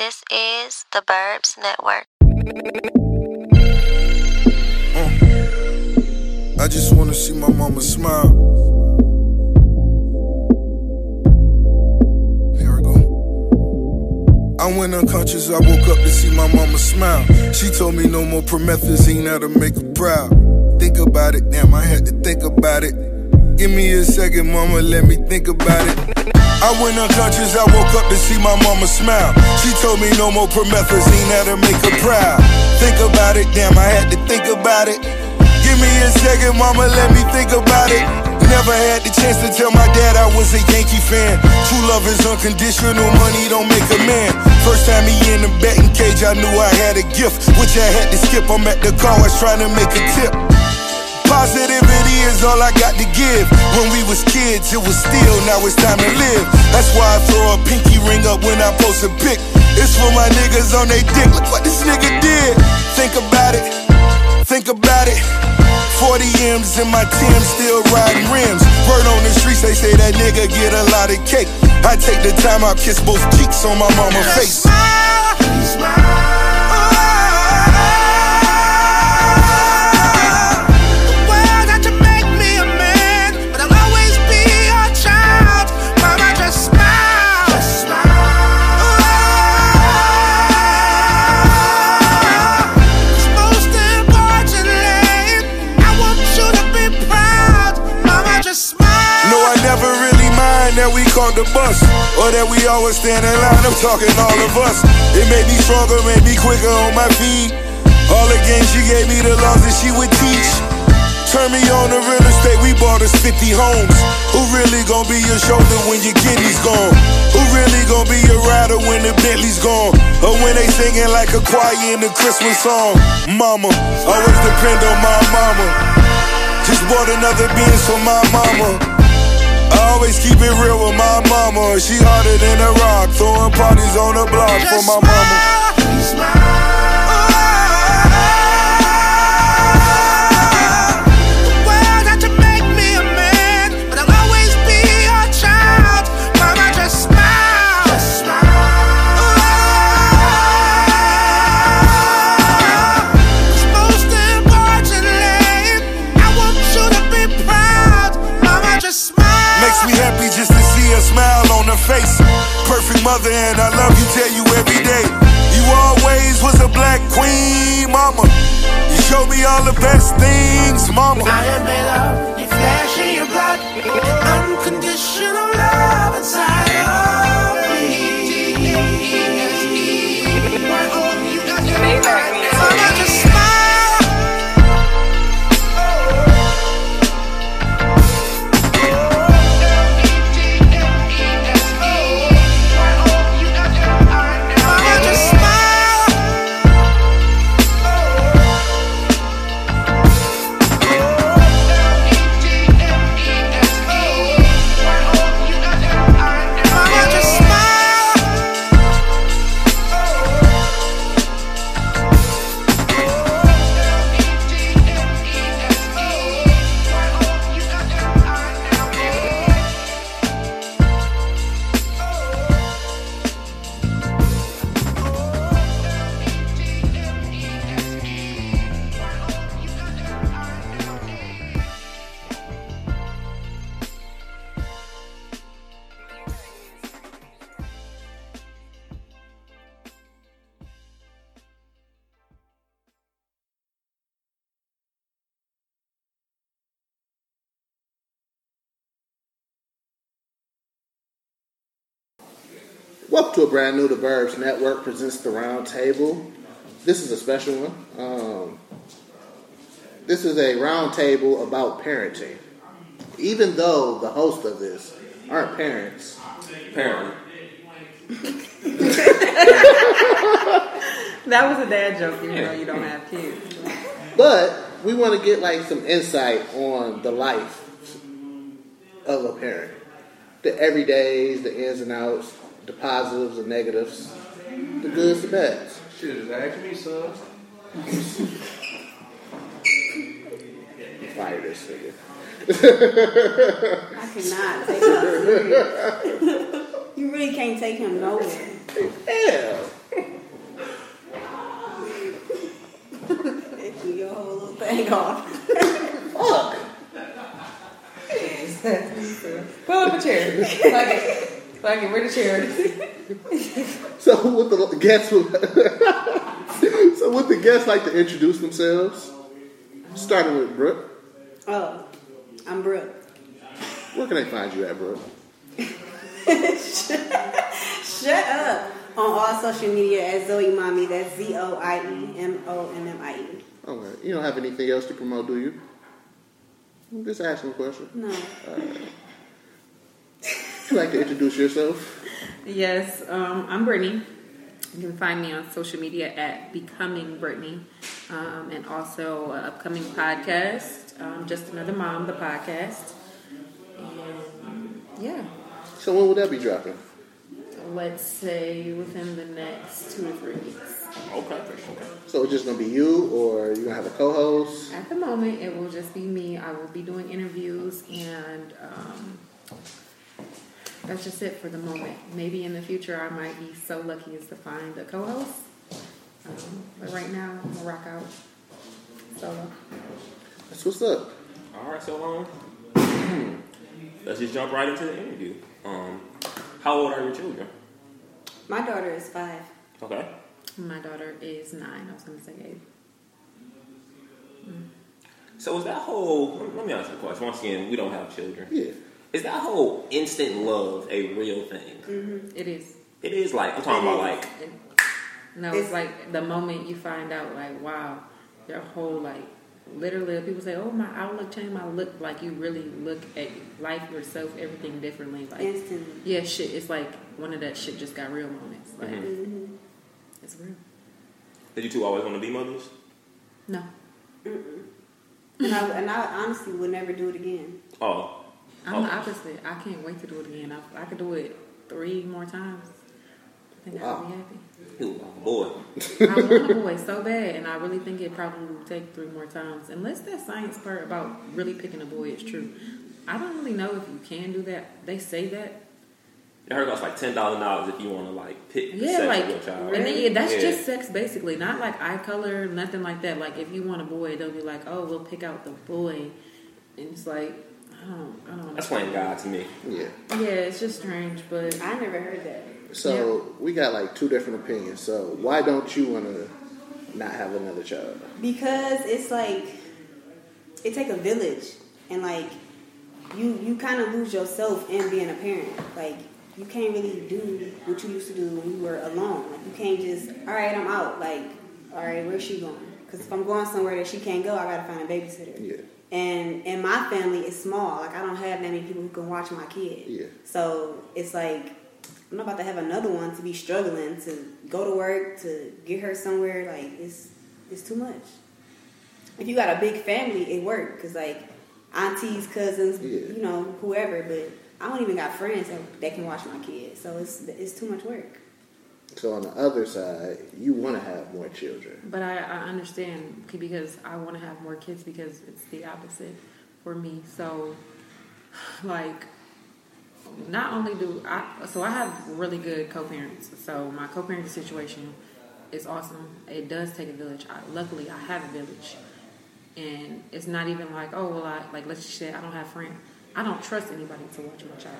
This is the Burbs Network. I just wanna see my mama smile. Here we go. I went unconscious, I woke up to see my mama smile. She told me no more promethazine, that'll make her proud. Think about it, damn, I had to think about it. Give me a second, mama, let me think about it. I went unconscious, I woke up to see my mama smile. She told me no more promethazine, that'll make her proud. Think about it, damn, I had to think about it. Give me a second, mama, let me think about it. Never had the chance to tell my dad I was a Yankee fan. True love is unconditional, money don't make a man. First time he in the batting cage, I knew I had a gift, which I had to skip. I'm at the car, I was trying to make a tip. Positivity is all I got to give. When we was kids, it was still, now it's time to live. That's why I throw a pinky ring up when I post a pic. It's for my niggas on they dick. Look what this nigga did. Think about it, think about it. 40 M's in my Tim, still riding rims. Word on the streets, they say that nigga get a lot of cake. I take the time, I'll kiss both cheeks on my mama face. No, caught the bus Or that we always stand in line, I'm talking all of us It made me stronger, made me quicker on my feet All the games she gave me, the laws that she would teach Turn me on to real estate, we bought us 50 homes Who really gon' be your shoulder when your kidney's gone? Who really gon' be your rider when the Bentley's gone? Or when they singing like a choir in the Christmas song? Mama, always depend on my mama just bought another Benz for my mama. I always keep it real with my mama. She harder than a rock, throwing parties on the block for my mama. Mother, and I love you, tell you every day. You always was a black queen, mama. You showed me all the best things, mama. I admit love, you flash in your blood, unconditional love inside of Welcome to a brand new The Burbs Network presents the Round Table. This is a special one. Um, this is a round table about parenting. Even though the host of this aren't parents, Parent. That was a dad joke, even though you don't have kids. but we want to get like some insight on the life of a parent, the everydays, the ins and outs, the positives, the negatives, the goods, the bads. Shit, just ask me, son. Fire this nigga. I cannot take him you really can't take him nowhere. Yeah. Take your whole little thing off. Fuck. Pull up a chair. Fuck it. Where the chair? So what the guests would So would the guests like to introduce themselves? Starting with Brooke. Oh, I'm Brooke. Where can they find you at, Brooke? Shut up. On all social media at Zoie Mommie. That's Z O I E M O M M I E. Okay. You don't have anything else to promote, do you? I'm just asking a question. No. Would you like to introduce yourself? Yes, um, I'm Brittany. You can find me on social media at Becoming Brittany, um, and also an upcoming podcast, um, Just Another Mom, the podcast. And yeah, So when will that be dropping? let's say within the next two to three weeks. Okay. Okay. So it's just gonna be you, or you gonna have a co-host? At the moment, it will just be me. I will be doing interviews, and um, that's just it for the moment. Maybe in the future, I might be so lucky as to find a co-host. Um, but right now, I'm gonna rock out solo. That's what's up. All right. So um, let's just jump right into the interview. Um, how old are your children? My daughter is five. Okay. My daughter is nine. I was gonna say eight. So is that whole? Let me ask you a question. Once again, we don't have children. Yeah. Is that whole instant love a real thing? It is. It is like I'm talking about like It, no, it's like the moment you find out, like, wow, your whole like, literally, people say, "Oh, my outlook changed. My look." Like you really look at life, yourself, everything differently. Like, Instantly. yeah, shit. It's like one of that shit just got real moments. Like, Mm-hmm. it's real. did you two always want to be mothers? No, And I, and I honestly would never do it again. Oh, I'm Oh. the opposite. I can't wait to do it again. I, I could do it three more times. I think I'll be happy. Ooh, boy. I want a boy so bad, and I really think it probably will take three more times. Unless that science part about really picking a boy is true. I don't really know if you can do that. They say that. I heard that's like ten thousand dollars if you want to like pick the Yeah, sex like, of your child. and then, yeah, that's Yeah. just sex basically. Not like eye color, nothing like that. Like if you want a boy, they'll be like, oh, we'll pick out the boy, and it's like, I don't, I don't. That's playing God to me. Yeah. Yeah, it's just strange, but I never heard that. So we got like two different opinions. So why don't you want to not have another child? Because it's like it take a village, and like you you kind of lose yourself in being a parent. Like you can't really do what you used to do when you were alone. Like you can't just all right, I'm out. Like all right, where's she going? Because if I'm going somewhere that she can't go, I gotta find a babysitter. Yeah. And and my family is small. Like I don't have that many people who can watch my kid. Yeah. So it's like I'm not about to have another one to be struggling to go to work to get her somewhere. Like it's it's too much. If you got a big family, it work because like aunties, cousins, Yeah. you know, whoever. But I don't even got friends that, that can watch my kids, so it's it's too much work. So on the other side, you want to have more children. But I, I understand because I want to have more kids because it's the opposite for me. So, like, not only do I, so I have really good co-parents. So my co-parenting situation is awesome. It does take a village. I, luckily, I have a village, and it's not even like, oh well, I like let's just say I don't have friends. I don't trust anybody to watch my child.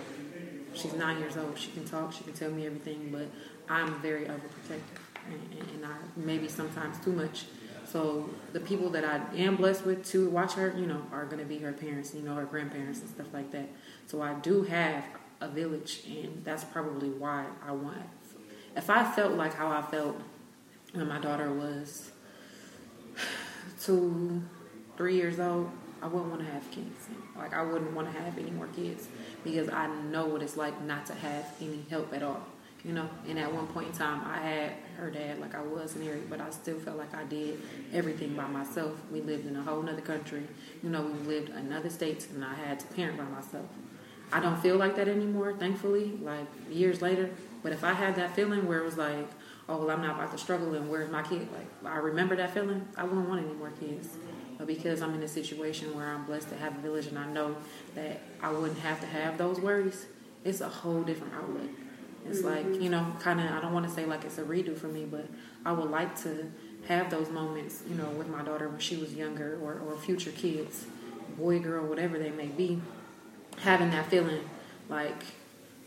She's nine years old. She can talk. She can tell me everything, but I'm very overprotective, and, and I maybe sometimes too much. So the people that I am blessed with to watch her, you know, are going to be her parents, you know, her grandparents and stuff like that. So I do have a village, and that's probably why I want. If I felt like how I felt when my daughter was two, three years old, I wouldn't want to have kids. Like I wouldn't want to have any more kids because I know what it's like not to have any help at all. You know, and at one point in time, I had her dad like I was married, but I still felt like I did everything by myself. We lived in a whole other country. You know, we lived in another state, and I had to parent by myself. I don't feel like that anymore, thankfully, like years later. But if I had that feeling where it was like, oh, well, I'm not about to struggle and where's my kid? Like, I remember that feeling, I wouldn't want any more kids. But because I'm in a situation where I'm blessed to have a village and I know that I wouldn't have to have those worries, it's a whole different outlet. It's like, mm-hmm. you know, kind of, I don't want to say like it's a redo for me, but I would like to have those moments, you know, with my daughter when she was younger or, or future kids, boy, girl, whatever they may be, having that feeling like,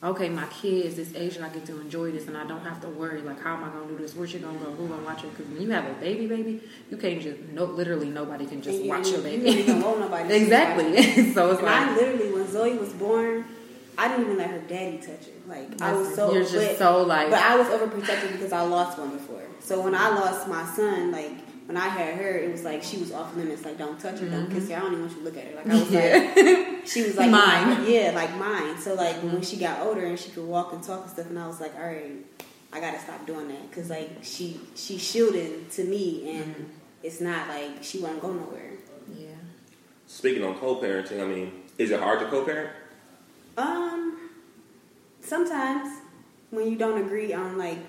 okay, my kid is this age and I get to enjoy this and I don't have to worry, like, how am I going to do this? Where's she going to go? Who going to watch it? Because when you have a baby, baby, you can't just, no, literally nobody can just you- watch your baby. really don't nobody exactly. so it's And like, I literally, when Zoe was born, I didn't even let her daddy touch her. Like I was so, You're just but, so, like- but I was overprotective because I lost one before. So when I lost my son, like when I had her, it was like she was off limits. Like don't touch her, don't kiss mm-hmm. her. I don't even want you to look at her. Like I was like, she was like Mine. yeah, like mine. So like when mm-hmm. she got older and she could walk and talk and stuff, and I was like, all right, I gotta stop doing that because like she she shielded to me, and mm-hmm. it's not like she won't go nowhere. yeah. Speaking on co-parenting, I mean, is it hard to co-parent? Um, sometimes when you don't agree on like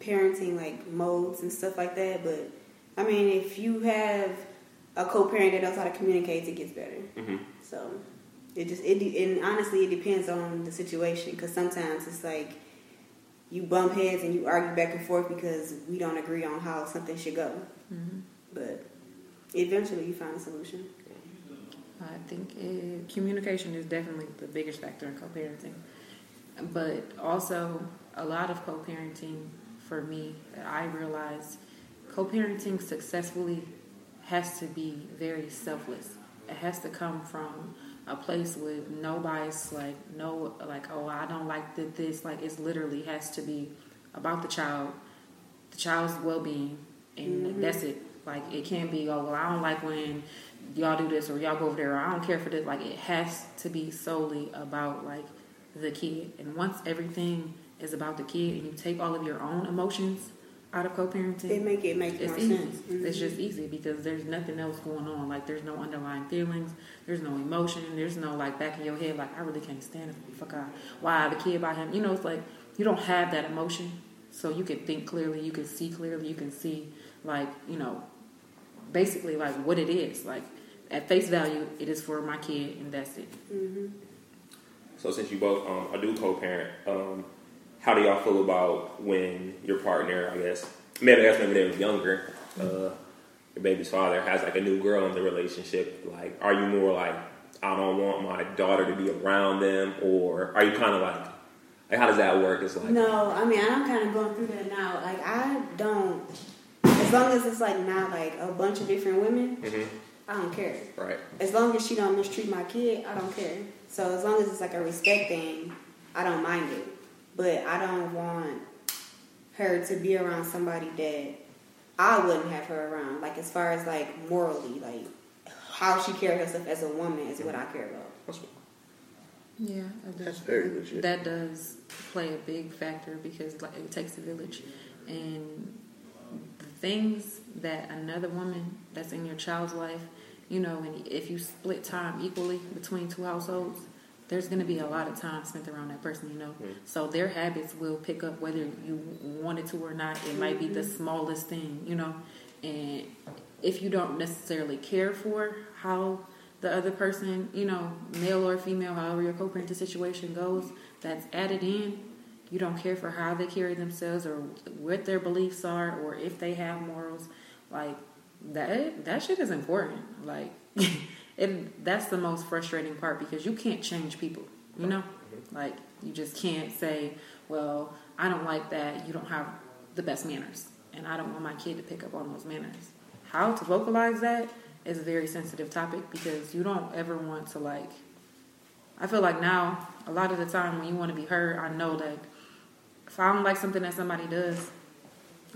parenting like modes and stuff like that, but I mean, if you have a co-parent that knows how to communicate, it gets better. Mhm. So it just it de- and honestly, it depends on the situation because sometimes it's like you bump heads and you argue back and forth because we don't agree on how something should go. But eventually, you find a solution. I think it, communication is definitely the biggest factor in co-parenting, but also a lot of co-parenting for me that I realized co-parenting successfully has to be very selfless. It has to come from a place with no bias, like no like oh I don't like that this like it's literally has to be about the child, the child's well-being, and mm-hmm. that's it. Like it can't be oh well I don't like when y'all do this or y'all go over there or I don't care for this. Like it has to be solely about like the kid. And once everything is about the kid and you take all of your own emotions out of co-parenting, It make it make more easy. sense. Mhm. It's just easy because there's nothing else going on. Like there's no underlying feelings. There's no emotion. There's no like back in your head like I really can't stand it. Fuck I, why the kid by him. You know, it's like you don't have that emotion, so you can think clearly. You can see clearly. You can see like you know, basically like what it is. Like at face value, it is for my kid, and that's it. So since you both um, are do co-parent, um, how do y'all feel about when your partner, I guess, maybe I guess maybe they were younger, uh, your baby's father has like a new girl in the relationship? Like, are you more like, I don't want my daughter to be around them, or are you kind of like, like how does that work? It's like, No, I mean I'm kind of going through that now. Like I don't, as long as it's like not like a bunch of different women, Mhm. I don't care. right? As long as she don't mistreat my kid, I don't care. So as long as it's like a respect thing, I don't mind it. But I don't want her to be around somebody that I wouldn't have her around. Like as far as like morally, like how she carries herself as a woman is what I care about. That's- Yeah, That's very legit. That does play a big factor because like it takes a village, and the things that another woman that's in your child's life, you know, and if you split time equally between two households, there's going to be a lot of time spent around that person, you know. So their habits will pick up whether you wanted to or not. It might be the mm-hmm. smallest thing, you know, and if you don't necessarily care for how the other person, you know, male or female, however your co-parenting situation goes, that's added in. You don't care for how they carry themselves or what their beliefs are or if they have morals. Like that, that shit is important. Like, it, that's the most frustrating part because you can't change people. You know, mm-hmm. like you just can't say, "Well, I don't like that. You don't have the best manners, and I don't want my kid to pick up on those manners." How to vocalize that is a very sensitive topic because you don't ever want to like. I feel like now a lot of the time when you want to be heard, I know that if I don't like something that somebody does,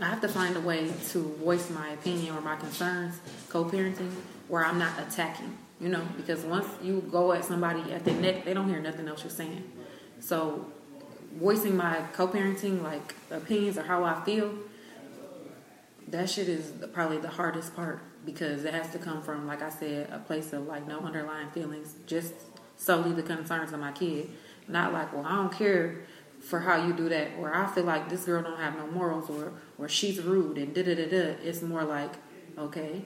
I have to find a way to voice my opinion or my concerns, co-parenting, where I'm not attacking. You know, because once you go at somebody at the neck, they don't hear nothing else you're saying. So, voicing my co-parenting like opinions or how I feel, that shit is probably the hardest part because it has to come from, like I said, a place of like no underlying feelings, just solely the concerns of my kid. Not like, well, I don't care for how you do that, or I feel like this girl don't have no morals, or or she's rude and da da da da. It's more like, okay,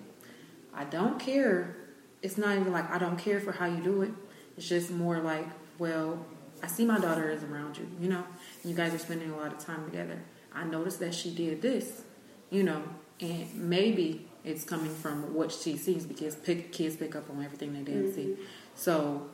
I don't care. It's not even like I don't care for how you do it. It's just more like, well, I see my daughter is around you, you know, and you guys are spending a lot of time together. I noticed that she did this, you know, and maybe it's coming from what she sees because pick, kids pick up on everything they didn't see. Mm-hmm. So,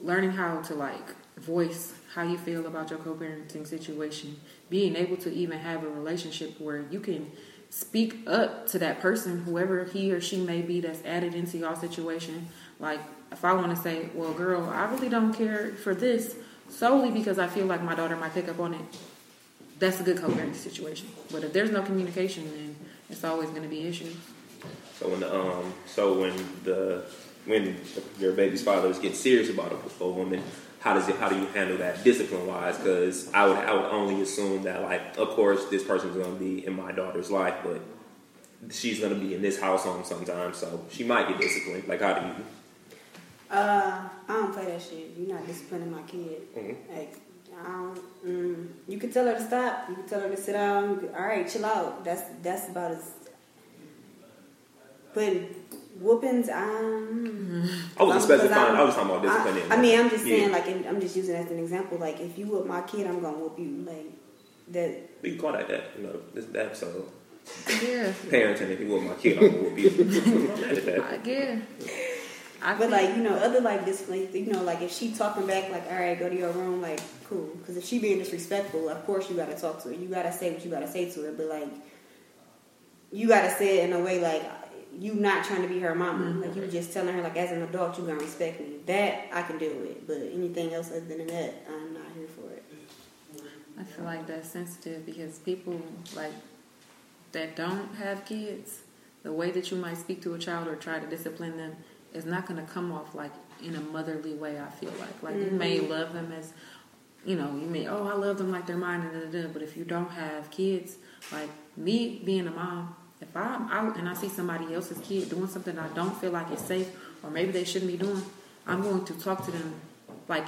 learning how to like voice how you feel about your co-parenting situation, being able to even have a relationship where you can speak up to that person, whoever he or she may be that's added into your situation. Like, if I want to say, well, girl, I really don't care for this solely because I feel like my daughter might pick up on it, that's a good co-parenting situation. But if there's no communication, then it's always going to be issues. So when the um, so when the when your baby's fathers get serious about a, a woman, how does it? How do you handle that discipline wise? Because I would I would only assume that like, of course, this person's going to be in my daughter's life, but she's going to be in this house home sometimes, so she might get disciplined. Like, how do you? Uh, I don't play that shit. You're not disciplining my kid. Mhm. Like, I don't. Mm, you can tell her to stop. You can tell her to sit down. Can, all right, chill out. That's that's about as. But whoopings, um. I wasn't specifying. I'm- I was talking about disciplining. I, I mean, I'm just Yeah. saying, like, and I'm just using it as an example. Like, if you whoop my kid, I'm gonna whoop you. Like, that. We can call that that. You know, this that episode. Yeah, Parenting. If you want my kid, I'm gonna whoop you. That is that. I get. I But like you know, other like discipline, you know, like if she talking back, like all right, go to your room, like cool. Because if she being disrespectful, of course you gotta talk to her. You gotta say what you gotta say to her. But like, you gotta say it in a way like you not trying to be her mama. Mm-hmm. Like you just telling her like as an adult, you gonna respect me. That I can deal with. But anything else other than that, I'm not here for it. I feel like that's sensitive because people like that don't have kids, the way that you might speak to a child or try to discipline them is not going to come off like in a motherly way. I feel like like you may mm-hmm. love them as you know you may oh I love them like they're mine and da, da, da, but if you don't have kids, like me being a mom. If I'm out and I see somebody else's kid doing something I don't feel like is safe, or maybe they shouldn't be doing, I'm going to talk to them like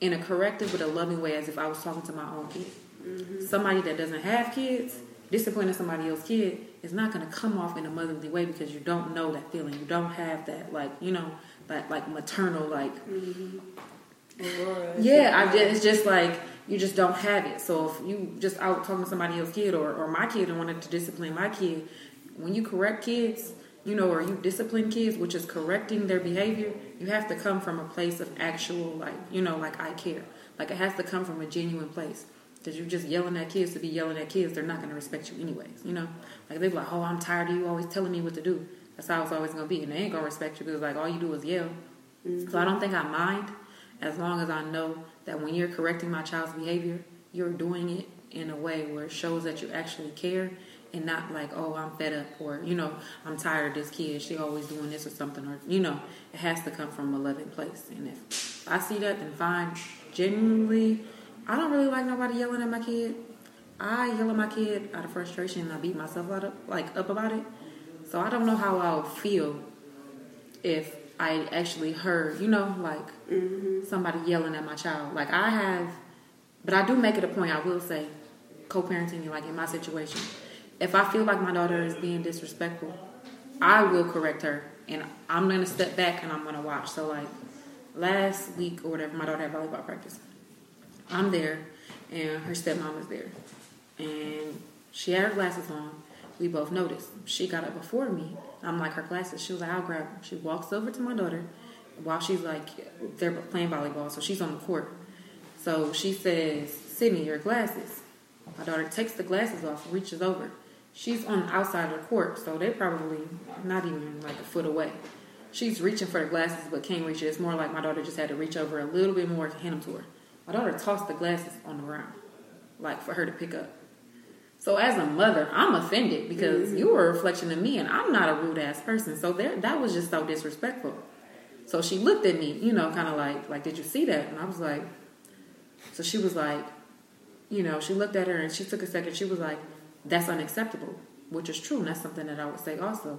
in a corrective but a loving way, as if I was talking to my own kid. Mm-hmm. Somebody that doesn't have kids disciplining somebody else's kid is not going to come off in a motherly way because you don't know that feeling. You don't have that like you know that like maternal like mm-hmm. Aurora, yeah i just it's just like you just don't have it. So if you just out talking to somebody else's kid or, or my kid and wanted to discipline my kid when you correct kids you know or you discipline kids which is correcting their behavior you have to come from a place of actual like you know like i care. Like it has to come from a genuine place. Because you're just yelling at kids to be yelling at kids they're not going to respect you anyways you know? Like they be like oh i'm tired of you always telling me what to do. That's how it's always going to be and they ain't going to respect you because like all you do is yell. So i don't think i mind as long as I know that when you're correcting my child's behavior, you're doing it in a way where it shows that you actually care and not like, oh, I'm fed up or, you know, I'm tired of this kid. She always doing this or something. Or, you know, it has to come from a loving place. And if I see that, then fine. Genuinely, I don't really like nobody yelling at my kid. I yell at my kid out of frustration and I beat myself out of, like up about it. So I don't know how I'll feel if I actually heard, you know, like mm-hmm. somebody yelling at my child. Like I have, but I do make it a point. I will say, co-parenting, like in my situation, if I feel like my daughter is being disrespectful, I will correct her, and I'm gonna step back and I'm gonna watch. So like last week or whatever, my daughter had volleyball practice. I'm there, and her stepmom is there, and she had her glasses on. We both noticed. She got up before me. I'm like, her glasses. She was like, I'll grab them. She walks over to my daughter while she's like, they're playing volleyball, so she's on the court. So she says, Sydney, your glasses. My daughter takes the glasses off, reaches over. She's on the outside of the court, so they're probably not even like a foot away. She's reaching for the glasses, but can't reach it. It's more like my daughter just had to reach over a little bit more to hand them to her. My daughter tossed the glasses on the ground, like for her to pick up. So as a mother, I'm offended because mm-hmm. you were a reflection of me, and I'm not a rude ass person. So there, that was just so disrespectful. So she looked at me, you know, kind of like, like, did you see that? And I was like, so she was like, you know, she looked at her and she took a second. She was like, that's unacceptable, which is true, and that's something that I would say also.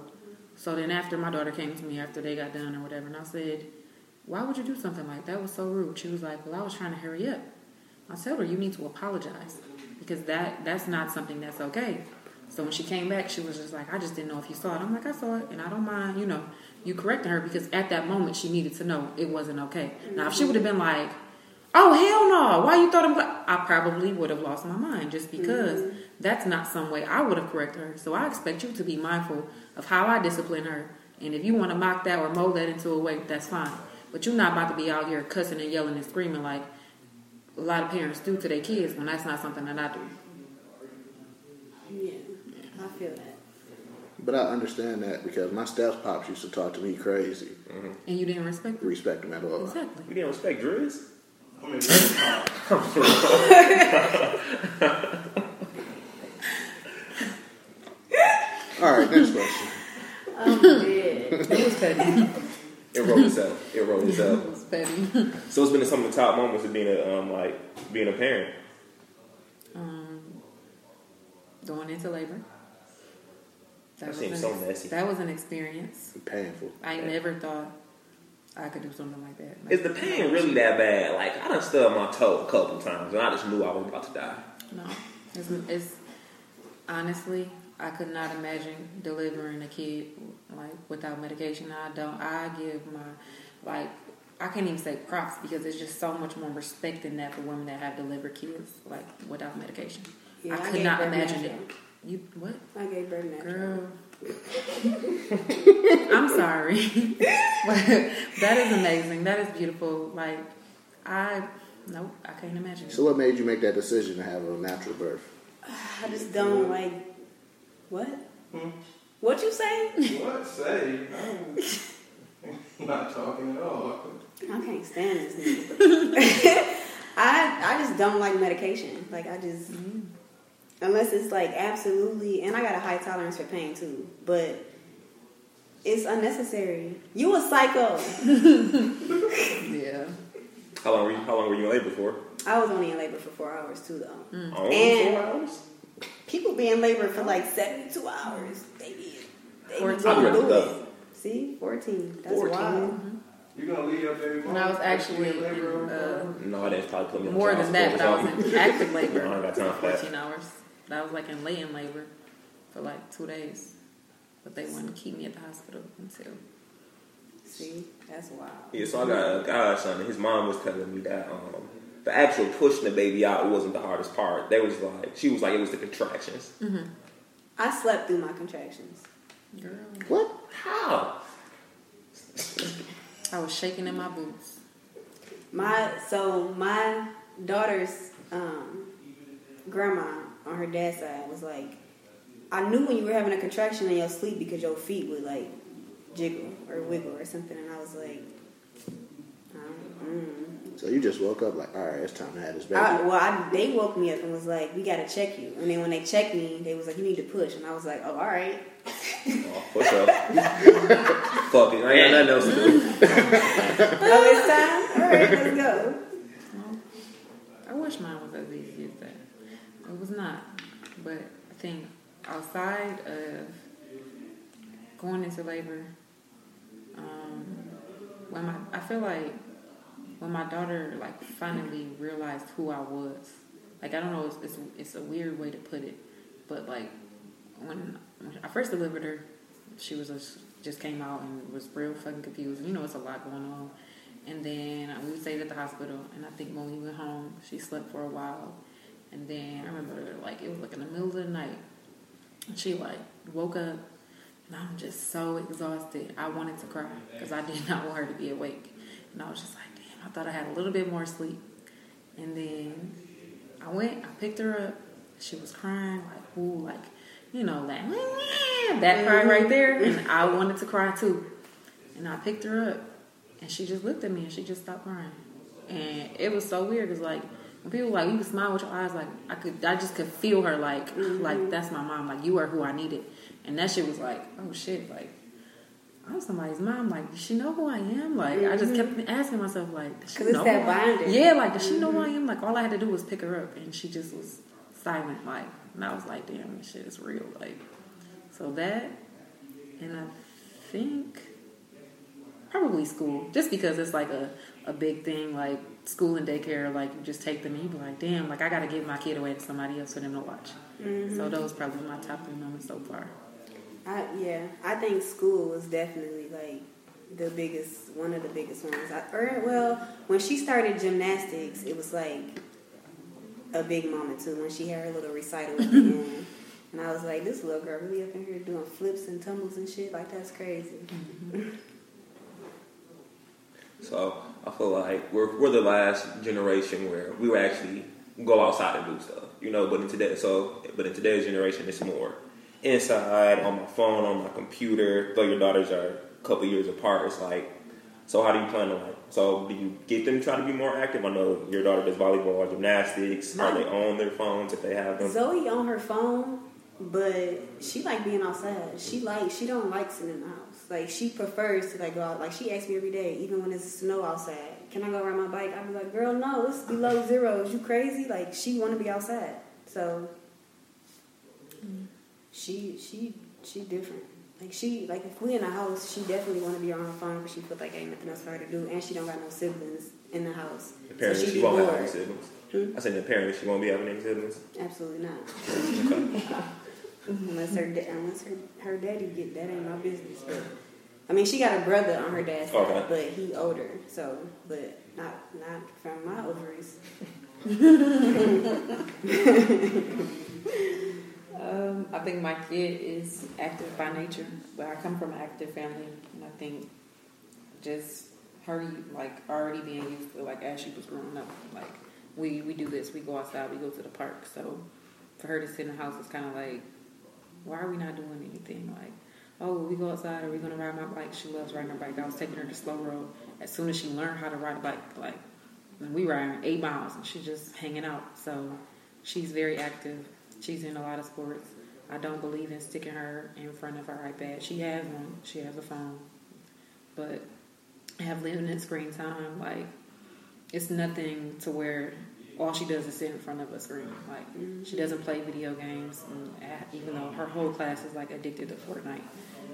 So then after my daughter came to me after they got done or whatever, and I said, why would you do something like that? Was so rude. She was like, well, I was trying to hurry up. I told her, you need to apologize because that that's not something that's okay. So when she came back, she was just like, I just didn't know if you saw it. I'm like, I saw it, and I don't mind, you know, you correcting her because at that moment she needed to know it wasn't okay. Now if she would have been like, Oh hell no! Why you thought I'm? I probably would have lost my mind just because Mm-hmm. That's not some way I would have corrected her. So I expect you to be mindful of how I discipline her. And if you want to mock that or mold that into a way, that's fine. But you're not about to be out here cussing and yelling and screaming like a lot of parents do to their kids when that's not something that I do. Yeah, I feel that. But I understand that because my step's pops used to talk to me crazy. Mm-hmm. And you didn't respect them. Respect him at all. Exactly. You didn't respect Driz? I mean, that's All right, next question. I'm. It was petty. It rolled itself. It rolled it itself. was petty. So it's been some of the top moments of being a um like being a parent. um, going into labor. That was seems so ex- messy. That was an experience. Painful. I never thought I could do something like that. Like, Is the pain really that bad? Like I done stubbed my toe a couple times and I just knew I was about to die. No, it's, it's honestly, I could not imagine delivering a kid like without medication. I don't. I give my like. I can't even say props because there's just so much more respect in that for women that have delivered kids like without medication. Yeah, I I could gave not birth imagine natural. it. You what, I gave birth natural. girl? I'm sorry, that is amazing. That is beautiful. Like I, nope, I can't imagine. So, what made you make that decision to have a natural birth? I just don't like. What? Hmm? What you say? what say? I'm not talking at all. I can't stand this nigga. I I just don't like medication. Like I just mm-hmm. unless it's like absolutely and I got a high tolerance for pain too. But it's unnecessary. You a psycho. Yeah. How long were you how long were you in labor for? I was only in labor for four hours too though. Only And- four hours? People be in labor for like seventy two hours. They be they be Fourteen. going I'd rather through it. See? Fourteen. That's 14? wild. You're gonna leave your baby When I was actually in labor in, or uh, No, I didn't probably put me more than that, but I was in active labor. I got time for 14 hours. But I was like in latent labor for like two days. But they wouldn't keep me at the hospital until. See? That's wild. Yeah, so I got a godson, and his mom was telling me that um, the actual pushing the baby out wasn't the hardest part. They was like, she was like, it was the contractions. I slept through my contractions. Girl, What? How? I was shaking in my boots. My so my daughter's um, grandma on her dad's side was like, I knew when you were having a contraction in your sleep because your feet would like jiggle or wiggle or something, and I was like, um, mm. So you just woke up like, all right, it's time to have this baby. I, well, I, they woke me up and was like, we gotta check you, and then when they checked me, they was like, you need to push, and I was like, oh, all right. Oh, push up. Fuck it. I ain't got nothing else to do. oh, it's time. All right, let's go. I wish mine was as easy as that. It was not. But I think outside of going into labor, um, when my I feel like when my daughter like finally realized who I was, like I don't know, it's it's, it's a weird way to put it, but like when, when I first delivered her, she was just, just came out and was real fucking confused. You know, it's a lot going on. And then we stayed at the hospital, and I think when we went home, she slept for a while. And then I remember, like, it was like in the middle of the night. And she, like, woke up, and I'm just so exhausted. I wanted to cry because I did not want her to be awake. And I was just like, I thought I had a little bit more sleep. And then I went, I picked her up. She was crying, like, ooh, like, you know, like, that cry right mm-hmm. there. And I wanted to cry too. And I picked her up, and she just looked at me and she just stopped crying. And it was so weird because, like, when people like you can smile with your eyes, like I could, I just could feel her, like, like mm-hmm. that's my mom, like you are who I needed. And that shit was like, oh shit, like I'm somebody's mom. Like, does she know who I am? Like, I just kept mm-hmm. asking myself, like, does she 'Cause it's know that I- bonding. Yeah, like, does she know who I mm-hmm. am? Like, all I had to do was pick her up, and she just was silent. Like, and I was like, damn, this shit is real. Like, so that, and I think probably school, just because it's like a a big thing, like school and daycare. Like, you just take them, and you be like, damn, like I got to give my kid away to somebody else for them to watch. So mm-hmm. those probably my top three moments so far. I, yeah, I think school was definitely like the biggest, one of the biggest ones. I, or well, when she started gymnastics, it was like a big moment too. When she had her little recital at the end, and I was like, this little girl really up in here doing flips and tumbles and shit. Like that's crazy. So I feel like we're we're the last generation where we would actually go outside and do stuff, you know. But in today, so but in today's generation, it's more inside on my phone, on my computer. Though your daughters are a couple years apart, it's like. So how do you plan on like? So do you get them to try to be more active? I know your daughter does volleyball, or gymnastics. Are they on their phones if they have them? Zoe on her phone, but she like being outside. She like she don't like sitting in the house. Like she prefers to like go out. Like she asks me every day, even when it's snow outside, can I go ride my bike? I be like, girl, no, it's below zero. Is you crazy? Like she want to be outside. So she she she different. Like she like if we in the house, she definitely want to be on her phone because she feel like ain't nothing else for her to do, and she don't got no siblings in the house. Apparently, so she be won't have any siblings. Hmm? I said apparently she won't be having any siblings. Absolutely not. Unless her da- unless her her daddy get that ain't my business. But I mean, she got a brother on her dad's side, Okay. but he older. So, but not not from my ovaries. Um, I think my kid is active by nature, but I come from an active family, and I think just her like already being used to like as she was growing up, like we we do this, we go outside, we go to the park. So for her to sit in the house is kind of like, why are we not doing anything? Like, oh, we go outside, are we gonna ride my bike? She loves riding her bike. I was taking her to slow road. As soon as she learned how to ride a bike, like we riding eight miles, and she's just hanging out. So she's very active. She's in a lot of sports. I don't believe in sticking her in front of her iPad. She has one. She has a phone, but have limited screen time. Like it's nothing to where all she does is sit in front of a screen. Like she doesn't play video games, and uh, even though her whole class is like addicted to Fortnite,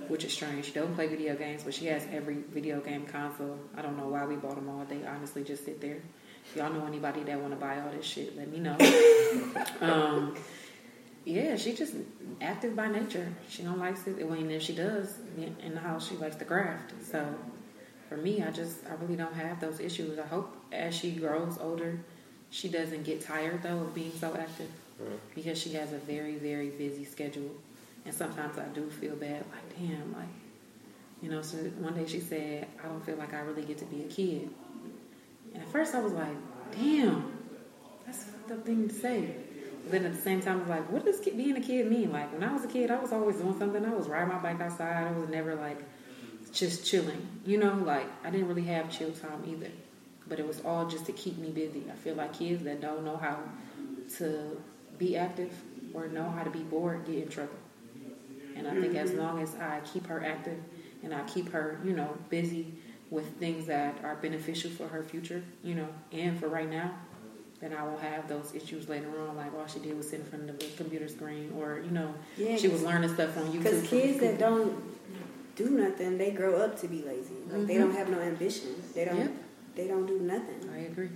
which is strange. She doesn't play video games, but she has every video game console. I don't know why we bought them all. They honestly just sit there. If y'all know anybody that want to buy all this shit, let me know. um, yeah, she just active by nature. She don't like sit. Well, and if she does in the house, she likes to craft. So for me, I just I really don't have those issues. I hope as she grows older, she doesn't get tired though of being so active because she has a very very busy schedule, and sometimes I do feel bad. Like damn, like you know. So one day she said, "I don't feel like I really get to be a kid." And at first I was like, "Damn, that's a fucked up thing to say." Then at the same time, I was like, "What does being a kid mean?" Like when I was a kid, I was always doing something. I was riding my bike outside. I was never like just chilling. You know, like I didn't really have chill time either. But it was all just to keep me busy. I feel like kids that don't know how to be active or know how to be bored get in trouble. And I think as long as I keep her active and I keep her, you know, busy with things that are beneficial for her future, you know, and for right now, then I will have those issues later on, like all she did was sit in front of the computer screen, or you know, Yeah, she was learning stuff on YouTube. Because kids that don't do nothing, they grow up to be lazy. Like they Mhm. don't have no ambition. They don't. Yep. They don't do nothing. I agree.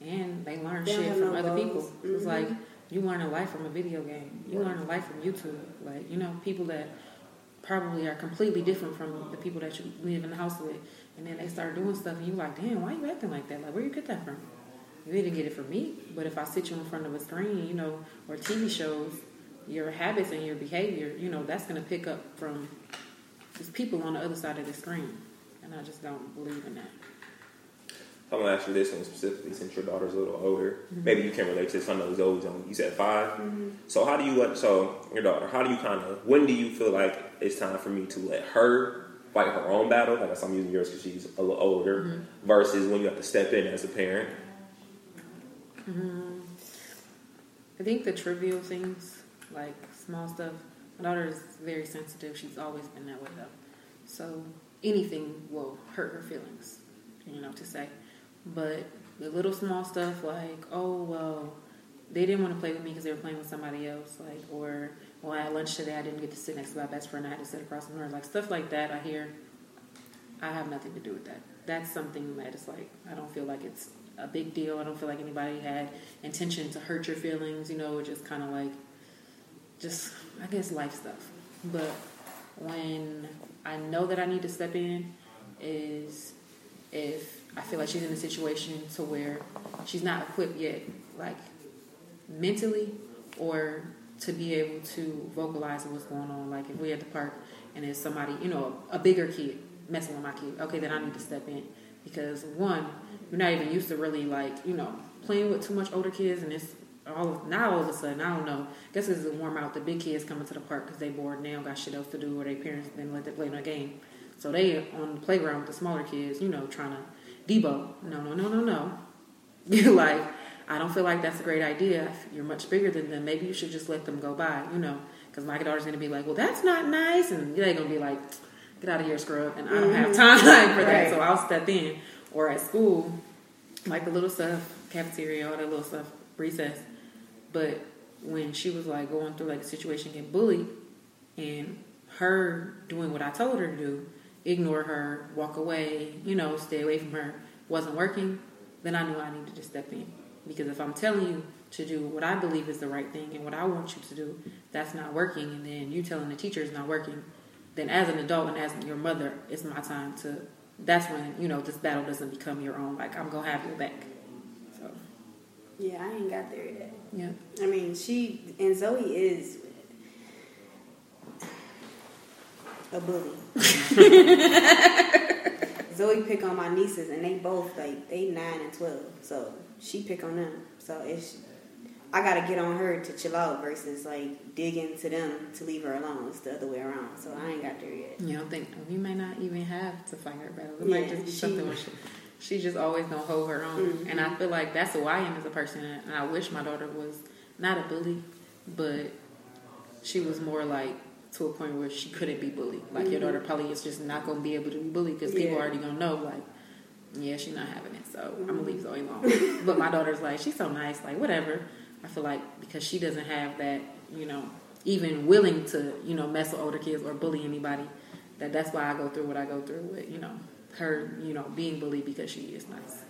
And they learn They shit from no other goals. people. It's Mhm. like you learn a life from a video game. You learn a life from YouTube. Like you know, people that probably are completely different from the people that you live in the house with, and then they start doing stuff, and you're like, damn, why are you acting like that? Like, where you get that from? You didn't get it from me. But if I sit you in front of a screen, you know, or TV shows, your habits and your behavior, you know, that's going to pick up from just people on the other side of the screen. And I just don't believe in that. I'm gonna ask you this one specifically since your daughter's a little older. Mhm. Maybe you can relate to this. I know it's always on. You said 5 Mm-hmm. So how do you let? So your daughter, how do you kind of? When do you feel like it's time for me to let her fight her own battle? Like I guess I'm using yours because she's a little older. Mhm. Versus when you have to step in as a parent. Mm, I think the trivial things, like small stuff. My daughter is very sensitive. She's always been that way, though. So anything will hurt her feelings, you know, to say. But the little small stuff, like, oh, well, they didn't want to play with me because they were playing with somebody else, like, or, well, at lunch today I didn't get to sit next to my best friend. I had to sit across from her. Like, stuff like that, I hear. I have nothing to do with that. That's something that is like, I don't feel like it's a big deal. I don't feel like anybody had intention to hurt your feelings, you know, just kind of like, just, I guess, life stuff. But when I know that I need to step in is if I feel like she's in a situation to where she's not equipped yet, like mentally, or to be able to vocalize what's going on. Like if we're at the park and there's somebody, you know, a bigger kid messing with my kid, okay, then I need to step in because one, you're not even used to really like, you know, playing with too much older kids, and it's all of, now all of a sudden, I don't know. I guess it's a warm out. The big kids coming to the park because they bored now, got shit else to do, or their parents didn't let them play no game. So they on the playground with the smaller kids, you know, trying to debo. No, no, no, no, no. You're like, I don't feel like that's a great idea. If you're much bigger than them. Maybe you should just let them go by, you know. Because my daughter's to be like, well, that's not nice. And they're to be like, get out of here, scrub. And I don't have mm-hmm. time for that. Right. So I'll step in. Or at school, like the little stuff, cafeteria, all that little stuff, recess. But when she was like going through like a situation, get bullied, and her doing what I told her to do, ignore her, walk away, you know, stay away from her, wasn't working, then I knew I needed to step in. Because if I'm telling you to do what I believe is the right thing and what I want you to do, that's not working, and then you telling the teacher it's not working, then as an adult and as your mother, it's my time to. That's when you know this battle doesn't become your own. Like I'm gonna have your back. So Yeah, I ain't got there yet. yeah, I mean, she and Zoe is a bully. Zoe pick on my nieces, and they both like they nine and twelve. So she pick on them. So it's I gotta get on her to chill out versus like dig into them to leave her alone. It's the other way around. So I ain't got there yet. you know, think we may not even have to fight her battle. It might just be she- something where she, she's just always gonna hold her own. Mm-hmm. And I feel like that's who I am as a person. And I wish my daughter was not a bully, but she was more like to a point where she couldn't be bullied. Like your mm-hmm. daughter probably is just not gonna be able to be bullied because people Yeah. already gonna know like. Yeah, she's not having it, so I'm gonna mm-hmm. leave Zoe alone. but my daughter's like, she's so nice, like whatever. I feel like because she doesn't have that, you know, even willing to, you know, mess with older kids or bully anybody, that that's why I go through what I go through with, you know, her, you know, being bullied because she is nice.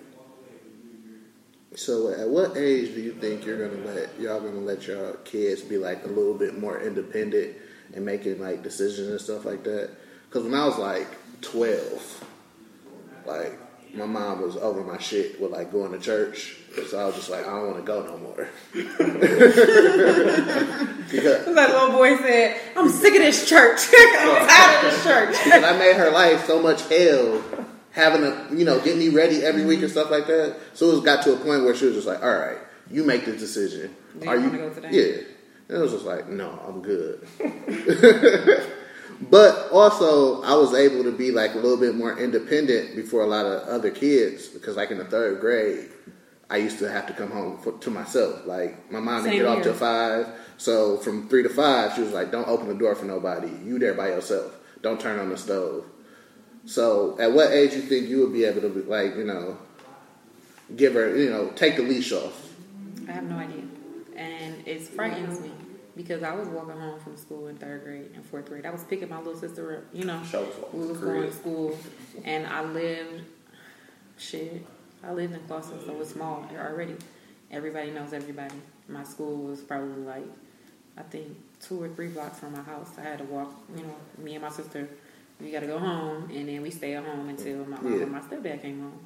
So, at what age do you think you're gonna let y'all gonna let your kids be like a little bit more independent and making like decisions and stuff like that? Because when I was like 12, like my mom was over my shit with like going to church, so I was just like, I don't want to go no more. because That little boy said, I'm sick of this church. I'm tired of this church. because I made her life so much hell having to, you know, get me ready every week and mm-hmm. stuff like that. So it was got to a point where she was just like, all right, you make the decision. Do you go today? Yeah. And it was just like, no, I'm good. But also, I was able to be like a little bit more independent before a lot of other kids because, like in the third grade, I used to have to come home for, to myself. Like my mom didn't Same get off till five, so from three to five, she was like, "Don't open the door for nobody. You there by yourself. Don't turn on the stove." So, at what age you think you would be able to, be, like, you know, give her, you know, take the leash off? I have no idea. And it frightens me because I was walking home from school in third grade and fourth grade. I was picking my little sister up, you know. Show us what We was going to school and I lived, shit, I lived in Clawson, so it's small here already. Everybody knows everybody. My school was probably like, I think, two or three blocks from my house. I had to walk, you know, me and my sister, we got to go home and then we stay at home until my mom Yeah. and my stepdad came home.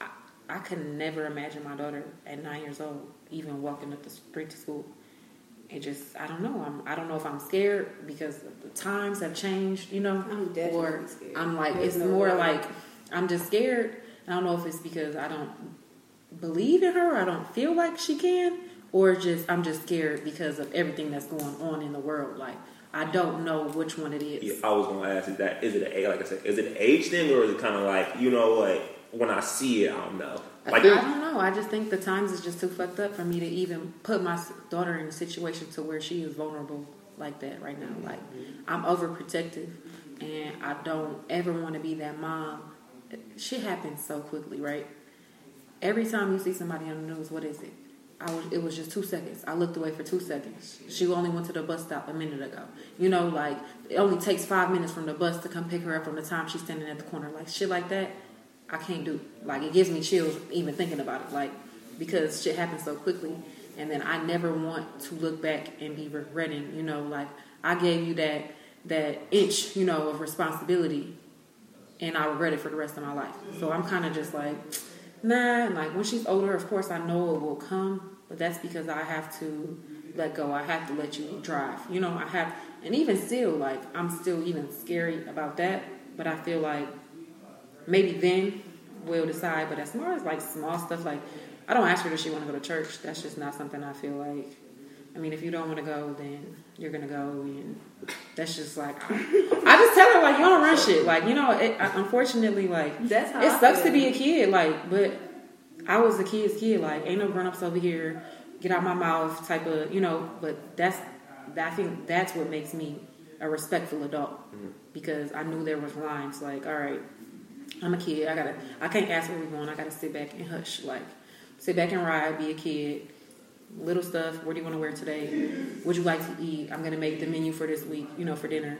I, I could never imagine my daughter at nine years old even walking up the street to school. It just, I don't know. I'm, I don't know if I'm scared because the times have changed, you know, I'm definitely or scared. I'm like, There's it's no more way. like I'm just scared. I don't know if it's because I don't believe in her, I don't feel like she can, or just I'm just scared because of everything that's going on in the world. Like I don't know which one it is. Yeah, I was gonna ask is that is it a like I said is it an age thing or is it kind of like you know what when I see it I don't know I like I don't know. I just think the times is just too fucked up for me to even put my daughter in a situation to where she is vulnerable like that right now. Like mm-hmm. I'm overprotective, and I don't ever want to be that mom. Shit happens so quickly, right? Every time you see somebody on the news, what is it? I was, it was just two seconds. I looked away for two seconds. She only went to the bus stop a minute ago. You know, like it only takes five minutes from the bus to come pick her up from the time she's standing at the corner. Like shit like that, I can't do. Like it gives me chills even thinking about it. Like because shit happens so quickly, and then I never want to look back and be regretting. You know, like I gave you that that inch, you know, of responsibility, and I regret it for the rest of my life. So I'm kind of just like, nah. And like when she's older, of course I know it will come, but that's because I have to let go. I have to let you drive. You know, I have, and even still, like I'm still even scary about that. But I feel like maybe then we'll decide. But as far as like small stuff, like I don't ask her does she want to go to church. That's just not something I feel like. I mean, if you don't want to go, then you're gonna go, and that's just like I, I just tell her like you don't run shit. Like you know, it, unfortunately, like That's how it I sucks to be a kid. Like, but I was a kid's kid. Like, ain't no grown ups over here. Get out my mouth, type of you know. But that's I think that's what makes me a respectful adult mm-hmm. because I knew there was lines. Like, all right, I'm a kid. I gotta. I can't ask where we're going. I gotta sit back and hush. Like, sit back and ride. Be a kid. Little stuff. What do you want to wear today? Would you like to eat? I'm gonna make the menu for this week. You know, for dinner.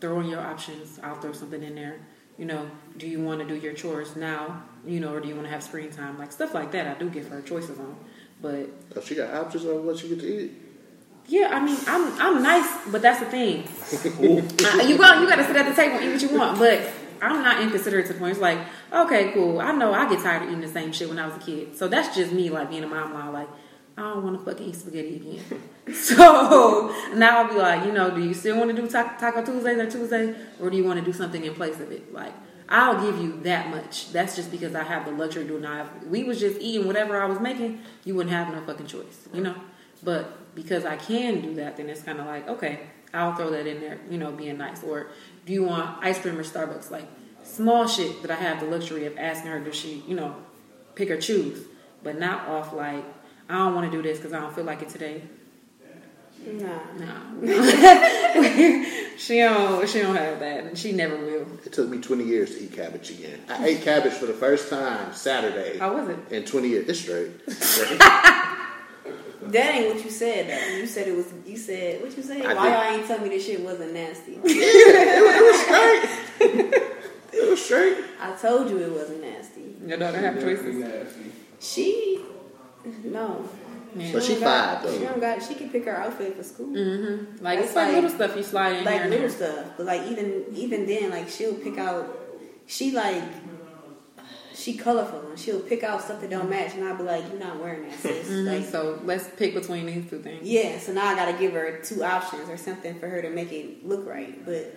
Throw in your options. I'll throw something in there. You know, do you want to do your chores now? You know, or do you want to have screen time? Like stuff like that. I do give her choices on. But Oh, she got options on what you get to eat. yeah, I mean, I'm I'm nice, but that's the thing. Uh, you go, you got to sit at the table and eat what you want, but I'm not inconsiderate to the point. It's like, okay, cool. I know I get tired of eating the same shit when I was a kid, so that's just me, like being a mom. Now, like, I don't want to fucking eat spaghetti again. So now I'll be like, you know, do you still want to do ta- Taco Tuesdays or Tuesday, or do you want to do something in place of it? Like, I'll give you that much. That's just because I have the luxury of doing that. We was just eating whatever I was making, you wouldn't have no fucking choice, you know. But because I can do that, then it's kind of like, okay, I'll throw that in there, you know, being nice. Or do you want ice cream or Starbucks? Like small shit that I have the luxury of asking her, does she, you know, pick or choose, but not off like I don't want to do this because I don't feel like it today. Nah. No, she don't. She don't have that, and she never will. It took me 20 years to eat cabbage again. I ate cabbage for the first time Saturday How was it? in 20 years. It's straight. That ain't what you said though. You said it was. You said what you said. I Why did. y'all ain't tell me this shit wasn't nasty? It was it was straight. It was straight. I told you it wasn't nasty. Your daughter have choices. nasty. She no. Yeah. But she don't got- five She though. don't got. She can pick her outfit for school. Mm-hmm. Like That's it's like, like- little stuff you slide in here like little stuff. But like even even then, like she'll pick out. She like she colorful and she'll pick out stuff that don't match, and I'll be like, "You're not wearing that, sis." Mhm. Like, So let's pick between these two things. yeah. So now I got to give her two options or something for her to make it look right. But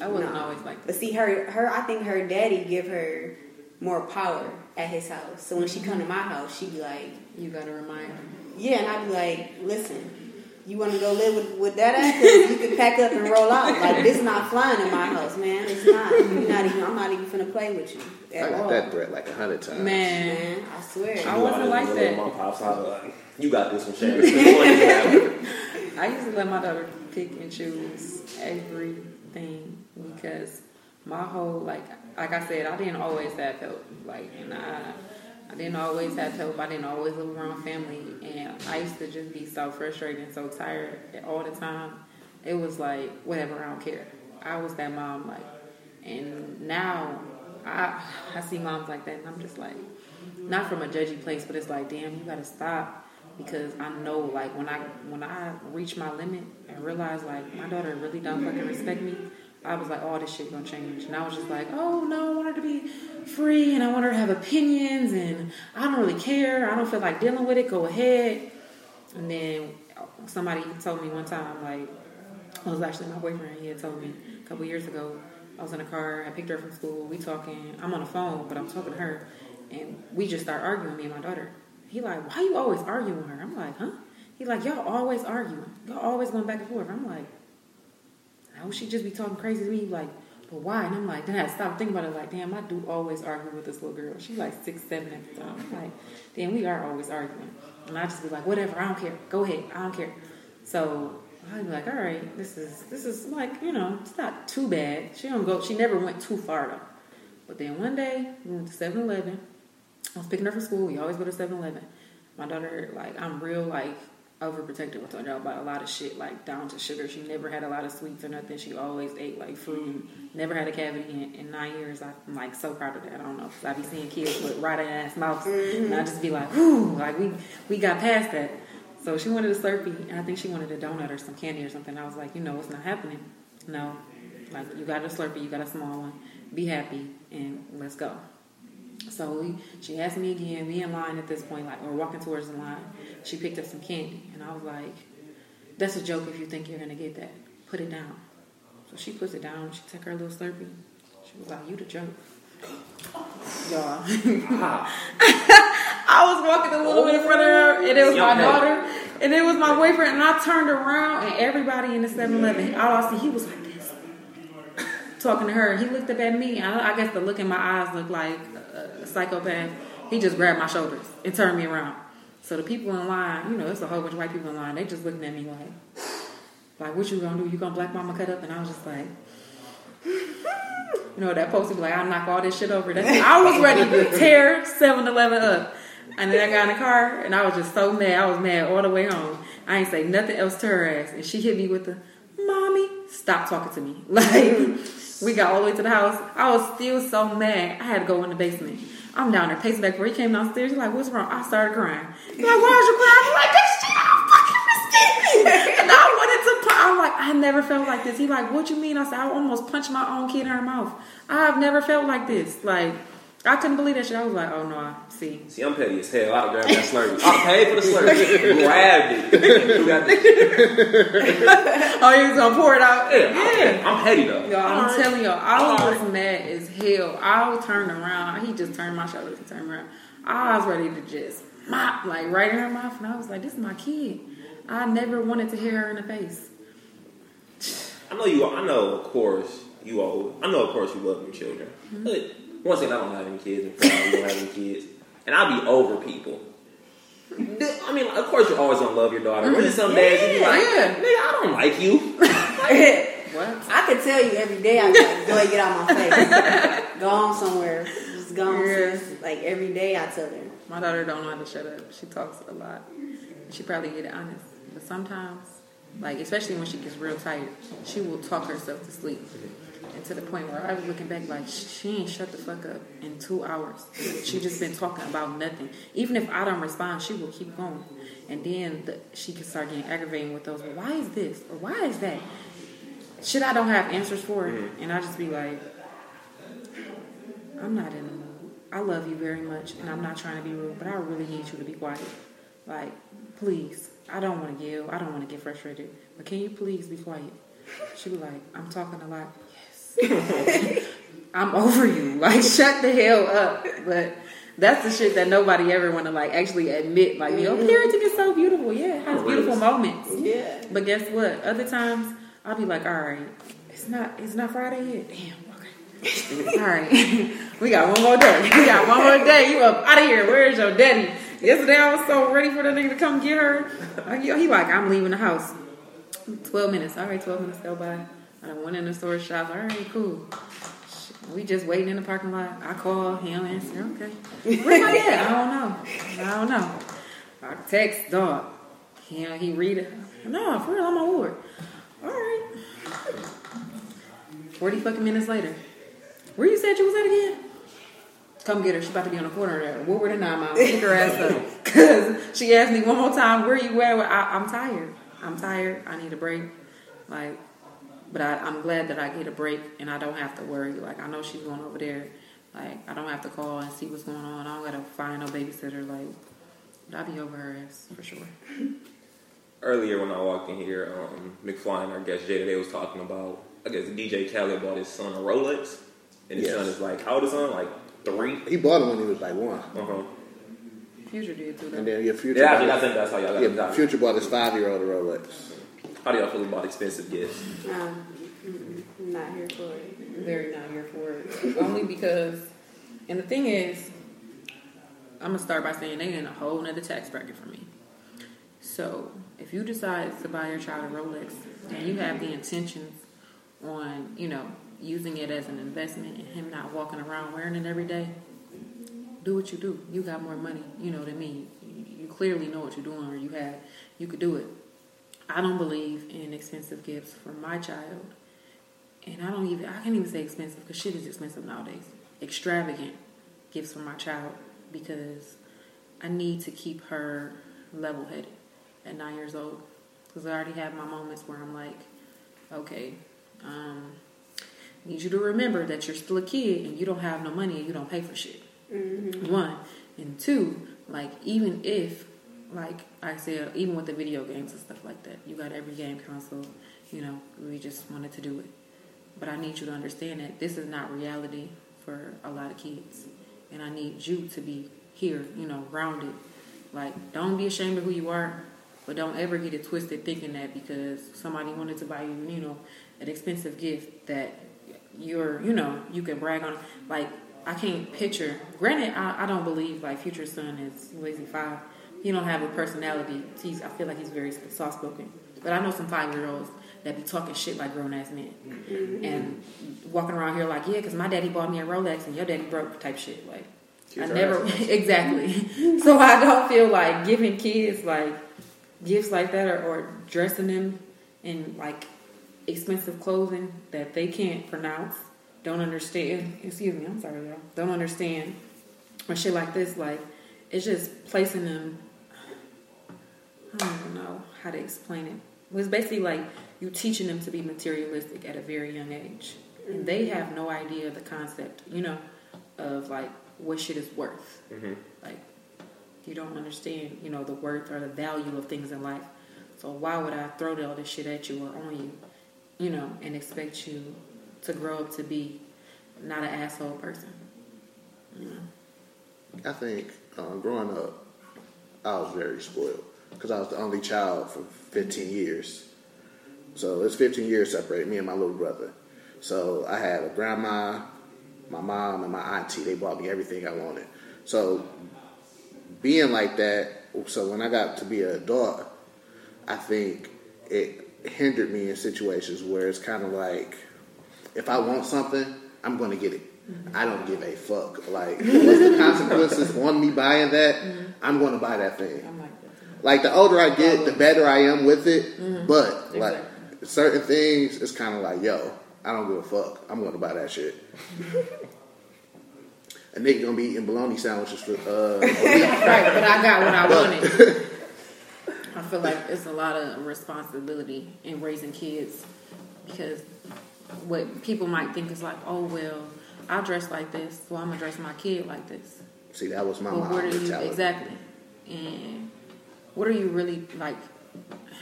I wasn't No. always like that. but see, her her I think her daddy give her more power at his house. So when she come to my house, she be like, You gotta remind her. "Yeah," and I'd be like, "Listen." You want to go live with, with that ass? 'Cause You can pack up and roll out. Like this is not flying in my house, man. It's not. You're not even. I'm not even finna play with you I at got all. that threat like a hundred times. Man, Man, I swear. I wasn't like that. My pops, I was like, you got this one, Shannon. I used to let my daughter pick and choose everything because my whole like like I said, I didn't always have help. Like and I I didn't always have help. I didn't always live around family and I used to just be so frustrated and so tired all the time. It was like, whatever, I don't care. I was that mom like and now I I see moms like that and I'm just like not from a judgy place, but it's like, damn, you gotta stop because I know like when I when I reach my limit and realize like my daughter really don't fucking respect me, I was like, all this shit gonna change. And I was just like, oh no, I want her to be free and I want her to have opinions and I don't really care. I don't feel like dealing with it. Go ahead. And then somebody told me one time, like, it was actually my boyfriend. He had told me a couple years ago. I was in a car. I picked her from school. We talking. I'm on the phone, but I'm talking to her, and we just start arguing. Me and my daughter. He like, why you always arguing with her? I'm like, huh? He like, y'all always arguing. Y'all always going back and forth. I'm like, how she just be talking crazy to me? Like, but why? And I'm like, then I had to stop thinking about it. Like, damn, I do always argue with this little girl. She's like six, seven at the time. I'm like, damn, we are always arguing. And I just be like, whatever, I don't care. Go ahead, I don't care. So I'd be like, all right, this is this is like, you know, it's not too bad. She don't go. She never went too far though. But then one day we went to 7-Eleven. I was picking her from school. We always go to 7-Eleven. My daughter, like, I'm real like overprotective with her about a lot of shit, like down to sugar. She never had a lot of sweets or nothing. She always ate like fruit. Never had a cavity in, in nine years. I'm like so proud of that. I don't know, 'cause I be seeing kids with rotten ass mouths, and I just be like, whew, like we we got past that. So she wanted a Slurpee, and I think she wanted a donut or some candy or something. I was like, you know, it's not happening. No, like you got a Slurpee, you got a small one. be happy, and let's go. So we, she asked me again. We in line at this point, like we're walking towards the line. She picked up some candy, and I was like, "That's a joke if you think you're gonna get that. Put it down." So she puts it down. She took her little slurpee. She was like, "You the joke." Y'all. I was walking a little bit in front of her, and it was my daughter, and it was my boyfriend, and I turned around, and everybody in the 7-Eleven, all I see, he was like talking to her. He looked up at me, I I guess the look in my eyes looked like a psychopath. He just grabbed my shoulders and turned me around. So the people in line, you know, it's a whole bunch of white people in line. They just looking at me like, like, what you gonna do? You gonna black mama cut up? And I was just like. You know, that poster be like, I'll knock all this shit over. That's, I was ready to tear 7 Eleven up. And then I got in the car and I was just so mad. I was mad all the way home. I ain't say nothing else to her ass. And she hit me with the, Mommy, stop talking to me. Like, we got all the way to the house. I was still so mad. I had to go in the basement. I'm down there pacing back where he came downstairs. He's like, What's wrong? I started crying. He's like, Why is you crying? I'm like, This shit, I'm fucking mistaken. And I wanted to, pu- I'm like, I never felt like this. He like, What you mean? I said, I almost punched my own kid in her mouth. I've never felt like this. Like, I couldn't believe that shit. I was like, Oh no, I see. See, I'm petty as hell. I'd have grabbed that slurpee. I'd have paid for the slurpee. grabbed it. Who got this? Oh, he was gonna pour it out. Yeah, I'm petty. I'm petty though. Y'all, I'm Alright. telling y'all, I was Alright. mad as hell. I was turned around. He just turned my shoulders and turned around. I was ready to just mop, like right in her mouth. And I was like, this is my kid. I never wanted to hit her in the face. I know you. I know, of course, you all. I know, of course, you love your children. Mm-hmm. But once again, I don't have any kids, and Fred, you don't have any kids, and I'll be over people. I mean, of course, you're always gonna love your daughter. But then some days you be like, Yeah. "Nigga, I don't like you." What? I could tell you every day. I'm like, boy, get out my face. go on somewhere. Just go on. Yeah. Like every day, I tell her. My daughter don't know how to shut up. She talks a lot. She probably get it honest. But sometimes, like especially when she gets real tired, she will talk herself to sleep. To the point where I was looking back like she ain't shut the fuck up in two hours. She just been talking about nothing. Even if I don't respond, she will keep going. And then the, she can start getting aggravating with those. Well, why is this or why is that? Shit, I don't have answers for. it. And I just be like, I'm not in the mood. I love you very much, and I'm not trying to be rude, but I really need you to be quiet. Like, please. I don't want to yell. I don't want to get frustrated. But can you please be quiet? She be like, I'm talking a lot. Yes. I'm over you. Like, shut the hell up. But that's the shit that nobody ever want to like actually admit. Like, you know, mm-hmm. parenting is so beautiful. Yeah, it has beautiful moments. Yeah. But guess what? Other times I'll be like, all right, it's not it's not Friday yet. Damn. Okay. all right, we got one more day. We got one more day. You up out of here? Where's your daddy? Yesterday I was so ready for the nigga to come get her. Yo, he like, I'm leaving the house. Twelve minutes. All right, twelve minutes go by. I done went in the store shop. All right, cool. We just waiting in the parking lot. I call him answer. Okay. Where my dad? I don't know. I don't know. I text dog. You know, he read it. No, for real, I'm on board. All right. 40 fucking minutes later. Where you said you was at again? Come get her. She about to be on the corner there. Woodward and Nine Mile. Pick her ass up. Because she asked me one more time, where you at? I, I'm tired. I'm tired. I need a break. Like, but I, I'm glad that I get a break and I don't have to worry. Like, I know she's going over there. Like, I don't have to call and see what's going on. I don't got to find no babysitter. Like, but I'll be over her ass for sure. Earlier when I walked in here, um, McFly and our guest Jada, they was talking about. I guess DJ Khaled bought his son a Rolex, and his Yes. son is like, how old is his son? Like three. He bought it when he was like one. Uh huh. Future did too, though. And then your future. Yeah, I think, I think that's how y'all got yeah, future bought his five year old a Rolex. How do y'all feel about expensive gifts? Um, I'm not here for it. very not here for it. Only because, and the thing is, I'm gonna start by saying they in a whole nother tax bracket for me. So if you decide to buy your child a Rolex and you have the intentions on, you know, using it as an investment and him not walking around wearing it every day, do what you do. You got more money, you know, than me. You, you clearly know what you're doing, or you have, you could do it. I don't believe in expensive gifts for my child and I don't even I can't even say expensive because shit is expensive nowadays. Extravagant gifts for my child because I need to keep her level headed at nine years old. Because I already have my moments where I'm like, okay, um, I need you to remember that you're still a kid and you don't have no money and you don't pay for shit. One and two, like even if, like I said, even with the video games and stuff like that, you got every game console. You know, we just wanted to do it, but I need you to understand that this is not reality for a lot of kids, and I need you to be here. You know, grounded. Like, don't be ashamed of who you are, but don't ever get it twisted thinking that because somebody wanted to buy you, you know, an expensive gift that you're, you know, you can brag on. Like, I can't picture. Granted, I, I don't believe like Future son is lazy five. He don't have a personality. He's, I feel like he's very soft spoken. But I know some five year olds that be talking shit like grown ass men mm-hmm. and walking around here like, yeah, because my daddy bought me a Rolex and your daddy broke type shit. Like, Kids I never exactly. so I don't feel like giving kids like gifts like that or, or dressing them in like expensive clothing that they can't pronounce, don't understand. Excuse me, I'm sorry, y'all. Don't understand or shit like this. Like it's just placing them. I don't even know how to explain it. It's basically like you teaching them to be materialistic at a very young age, and they have no idea of the concept, you know, of like what shit is worth. Mhm. Like you don't understand, you know, the worth or the value of things in life. So why would I throw all this shit at you or on you, you know, and expect you to grow up to be not an asshole person? You know? I think um, growing up, I was very spoiled because I was the only child for 15 years. So it's 15 years separate me and my little brother. So I had a grandma, my mom, and my auntie. They bought me everything I wanted. So being like that, so when I got to be an adult, I think it hindered me in situations where it's kind of like, if I want something, I'm going to get it. Mm-hmm. I don't give a fuck. Like, what's the consequences on me buying that? Mm-hmm. I'm going to buy that thing. Like that. too. Like, the older I get, the better I am with it. But, like, Exactly. certain things, it's kind of like, yo, I don't give a fuck. I'm going to buy that shit. a nigga going to be eating bologna sandwiches for uh, a week. right, but I got what I wanted. I feel like it's a lot of responsibility in raising kids because what people might think is like, oh well, I dress like this, so I'm gonna dress my kid like this. See, that was my But mom what are you exactly? And what are you really like?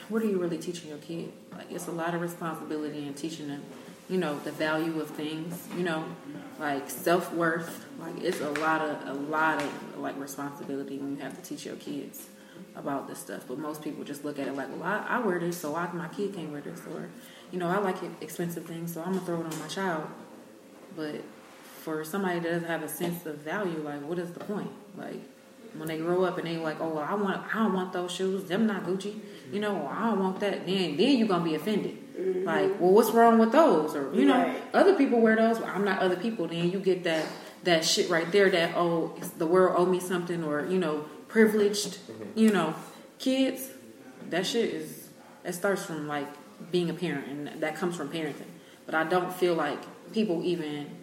What are you really teaching your kid? Like, it's a lot of responsibility in teaching them, you know, the value of things. You know, like self worth. Like, it's a lot of a lot of like responsibility when you have to teach your kids about this stuff. But most people just look at it like, well, I, I wear this, so I, my kid can't wear this, or you know, I like expensive things, so I'm gonna throw it on my child. But for somebody that doesn't have a sense of value, like what is the point? Like when they grow up and they like, oh, well, I want, I don't want those shoes. Them not Gucci. You know, I don't want that. Then, then you're gonna be offended. Mm-hmm. Like, well, what's wrong with those? Or you know, Right. other people wear those. Well, I'm not other people. Then you get that that shit right there. That oh, the world owe me something, or you know, privileged. Mm-hmm. You know, kids. That shit is. It starts from like being a parent, and that comes from parenting. But I don't feel like people even.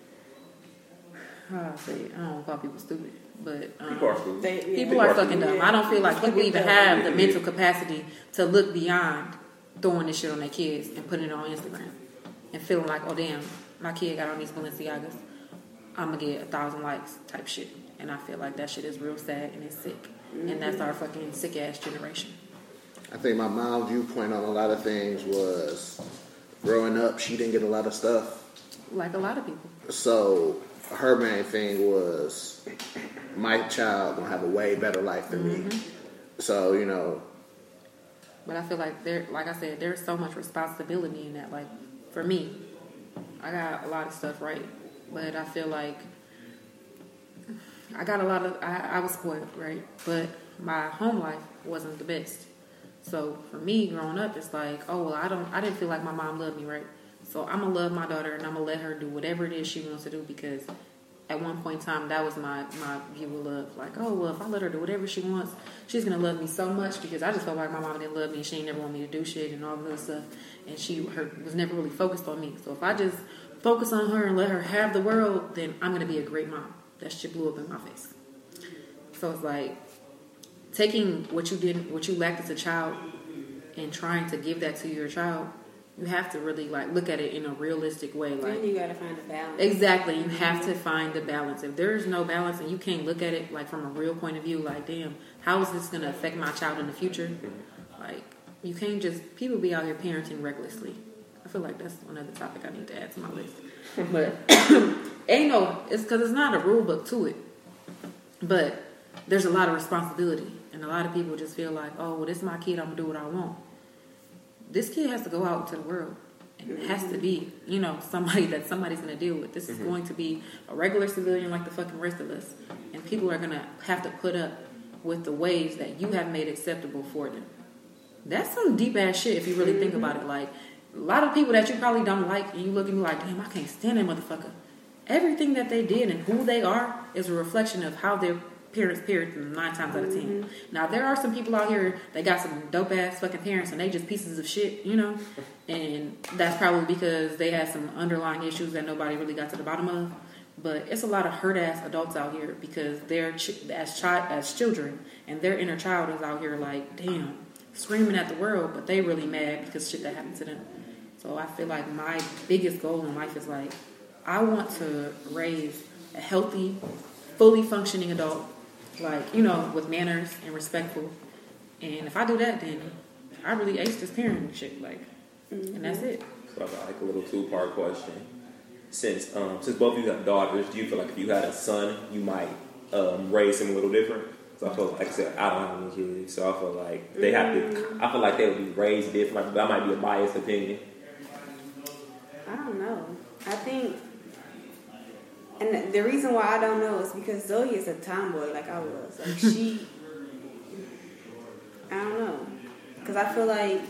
How I say it? I don't call people stupid, but um, People are stupid. They, yeah. People are fucking dumb. I don't feel like people even dumb. have the Yeah. mental capacity to look beyond throwing this shit on their kids and putting it on Instagram and feeling like, oh damn, my kid got on these Balenciagas. I'm gonna get a thousand likes type shit. And I feel like that shit is real sad and it's sick. And that's our fucking sick ass generation. I think my mom's viewpoint on a lot of things was growing up, she didn't get a lot of stuff. Like a lot of people. So her main thing was my child gonna have a way better life than Mm-hmm. me. So, you know, But I feel like there, like I said, there's so much responsibility in that. Like for me, I got a lot of stuff right, but I feel like I got a lot of. I, I was spoiled, right? But my home life wasn't the best. So for me, growing up, it's like, oh well, I don't. I didn't feel like my mom loved me, right? So I'm gonna love my daughter and I'm gonna let her do whatever it is she wants to do because at one point in time that was my my view of love. Like, oh well, if I let her do whatever she wants, she's gonna love me so much because I just felt like my mom didn't love me. She never want me to do shit and all this stuff, and she her was never really focused on me. So if I just focus on her and let her have the world, then I'm gonna be a great mom. That shit blew up in my face. So it's like taking what you didn't, what you lacked as a child, and trying to give that to your child you have to really like look at it in a realistic way. Like Then you gotta find a balance. Exactly. You mm-hmm. have to find the balance. If there is no balance and you can't look at it like from a real point of view, like, damn, how is this going to affect my child in the future? Mm-hmm. Like, you can't just, people be out here parenting recklessly. I feel like that's another topic I need to add to my list. But ain't no, it's because it's not a rule book to it. But there's a lot of responsibility. And a lot of people just feel like, oh, well, this is my kid, I'm going to do what I want. This kid has to go out into the world. And it has to be, you know, somebody that somebody's going to deal with. This is mm-hmm. going to be a regular civilian like the fucking rest of us. And people are going to have to put up with the ways that you have made acceptable for them. That's some deep ass shit if you really think about it. Like, a lot of people that you probably don't like, and you look at me like, damn, I can't stand that motherfucker. Everything that they did and who they are is a reflection of how their parents parented them nine times out of 10 mm-hmm. Now there are some people out here that got some dope ass fucking parents and they just pieces of shit, you know, and that's probably because they had some underlying issues that nobody really got to the bottom of. But it's a lot of hurt ass adults out here because they're ch- as child as children and their inner child is out here like, damn, screaming at the world, but they really mad because shit that happened to them. So I feel like my biggest goal in life is like I want to raise a healthy, fully functioning adult, like you know, with manners and respectful. And if I do that, then I really ace this parenting shit, like, and that's it. So I got like a little two part question. Since um, since both of you have daughters, do you feel like if you had a son, you might um, raise him a little different? So I feel like I said I don't have any kids, so I feel like they have to. I feel like they would be raised different. Like, that might be a biased opinion. I don't know. I think, and the- reason why I don't know is because Zoe is a tomboy like I was. Like she, I don't know, because I feel like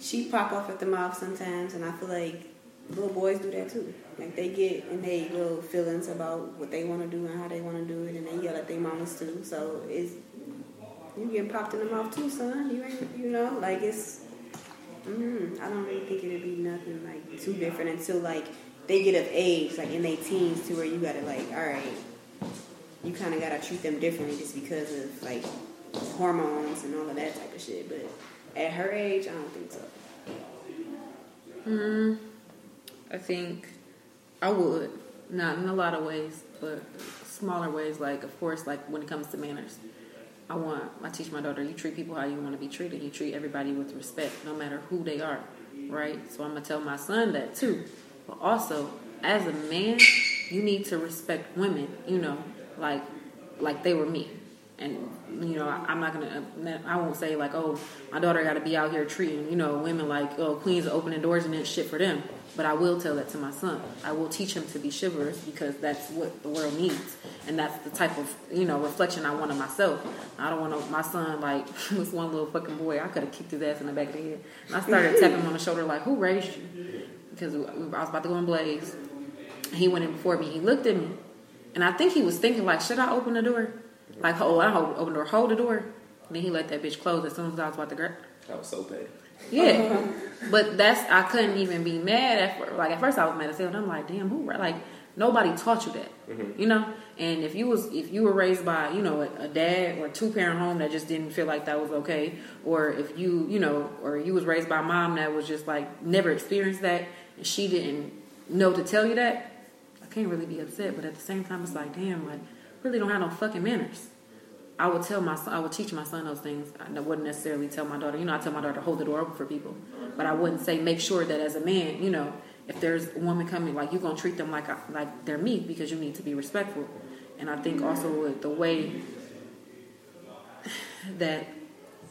she pop off at the mouth sometimes, and I feel like little boys do that too. Like they get in their little feelings about what they want to do and how they want to do it, and they yell at their mamas too. So it's you getting popped in the mouth too, son. You ain't, you know, like it's. Mm, I don't really think it'd be nothing like too different until like they get of age, like in their teens, to where you gotta like, all right, you kind of gotta treat them differently just because of like hormones and all of that type of shit. But at her age, I don't think so. Mm, I think I would. Not in a lot of ways, but smaller ways. Like, of course, like when it comes to manners, I want. I teach my daughter: you treat people how you want to be treated. You treat everybody with respect, no matter who they are. Right. So I'm gonna tell my son that too. But also, as a man, you need to respect women. You know, like like they were me. And you know, I, I'm not gonna. I won't say like, oh, my daughter got to be out here treating you know women like oh queens opening doors and then shit for them. But I will tell that to my son. I will teach him to be chivalrous because that's what the world needs, and that's the type of you know reflection I want of myself. I don't want my son like this one little fucking boy. I could have kicked his ass in the back of the head. And I started tapping him on the shoulder like, who raised you? Because I was about to go in blaze. He went in before me. He looked at me, and I think he was thinking like, should I open the door? Like, oh, I hold, open the door, hold the door. And then he let that bitch close as soon as I was about to grab. That was so bad. Yeah, but that's I couldn't even be mad at first. Like at first I was mad as hell. And I'm like, damn, who? Like nobody taught you that, mm-hmm. you know. And if you was if you were raised by you know a, a dad or two parent home that just didn't feel like that was okay, or if you you know or you was raised by mom that was just like never experienced that and she didn't know to tell you that, I can't really be upset. But at the same time, it's like, damn, like really don't have no fucking manners. I would tell my son, I would teach my son those things. I wouldn't necessarily tell my daughter. You know, I tell my daughter to hold the door open for people, but I wouldn't say make sure that as a man, you know, if there's a woman coming, like you're gonna treat them like like they're meat because you need to be respectful. And I think also with the way that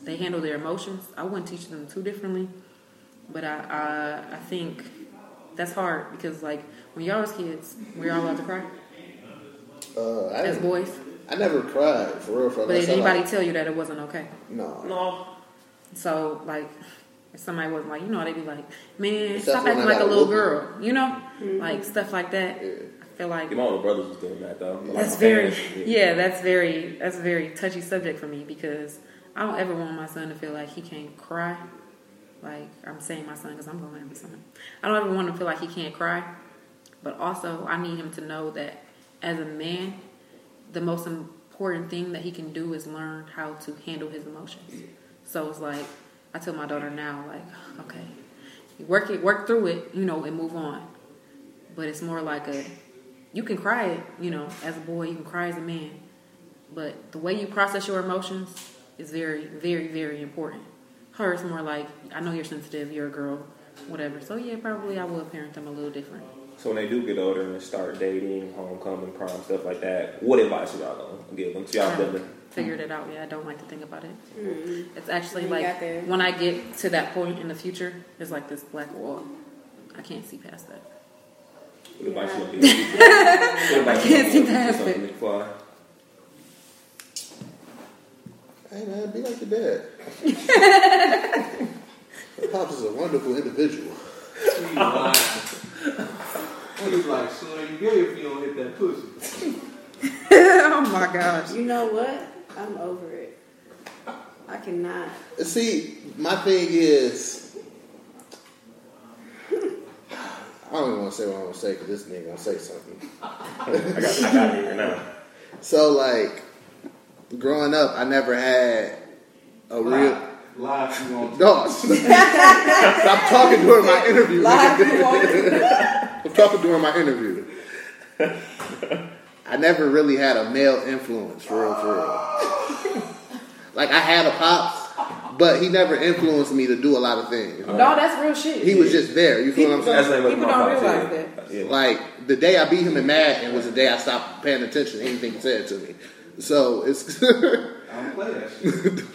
they handle their emotions, I wouldn't teach them too differently. But I I, I think that's hard because like when y'all was kids, we were y'all allowed to cry Uh, I, as boys? I never cried for real. For But did anybody like, tell you that it wasn't okay? No. No. So like, if somebody was like, you know, they'd be like, man, Except stop acting like a little girl, you know, like stuff like that. Yeah. I feel like Yeah, my older brothers was doing that though. Like, that's very, parents, yeah, that's very, that's a very touchy subject for me because I don't ever want my son to feel like he can't cry. Like I'm saying my son because I'm going to have a son. I don't ever want to feel like he can't cry, but also I need him to know that as a man, the most important thing that he can do is learn how to handle his emotions. So it's like I tell my daughter now, like, okay, work it, work through it, you know, and move on. But it's more like a, you can cry, you know, as a boy, you can cry as a man, but the way you process your emotions is very, very, very important. Her is more like, I know you're sensitive, you're a girl, whatever. So yeah, probably I will parent them a little different. So when they do get older and start dating, homecoming, prom, stuff like that, what advice would y'all gonna give them? So y'all Haven't figured it out Yeah, I don't like to think about it. Mm-hmm. It's actually You like when I get to that point in the future, it's like this black wall. I can't see past that. what advice you gonna give? what can't see past it. to McFly? Hey man, be like your dad. Pops is a wonderful individual. He's lying. What is like, son, you gay if you don't hit that pussy. oh my gosh. You know what? I'm over it. I cannot. See, my thing is, I don't even want to say what I want to say because this nigga gonna say something. I got, I got it here now. So like, growing up, I never had a real. Lie if you want. No, stop talking during my interview. Live nigga. you want. I'm talking during my interview. I never really had a male influence for real, for real. Like I had a pops, but he never influenced me to do a lot of things. No, that's real shit. He was just there. You feel what I'm saying? like People don't realize that. Like the day I beat him in Madden was the day I stopped paying attention to anything he said to me. So it's I don't play that shit.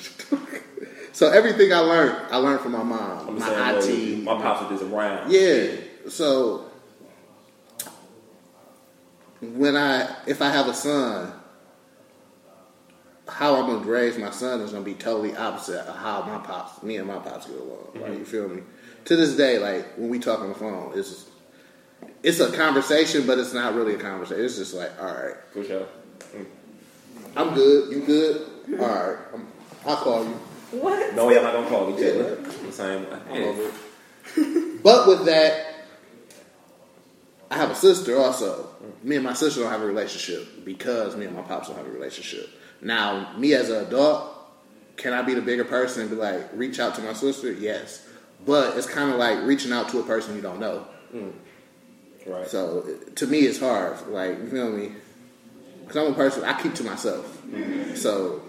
so everything I learned, I learned from my I'm mom, my same way. auntie. My pops is around. Yeah. So when I if I have a son, how I'm gonna raise my son is gonna be totally opposite of how my pops, me and my pops get along. Like mm-hmm. you feel me? To this day, like when we talk on the phone, it's it's a conversation, but it's not really a conversation. It's just like, all right, For sure. I'm good. You good? All right, I'm, I'll call you. What? No way I'm not gonna call each other. The same way. I'm over it. But with that, I have a sister also. Me and my sister don't have a relationship because me and my pops don't have a relationship. Now, me as an adult, can I be the bigger person and be like, reach out to my sister? Yes. But it's kind of like reaching out to a person you don't know. Mm. Right. So to me, it's hard. Like, you feel me? Because I'm a person, I keep to myself. So,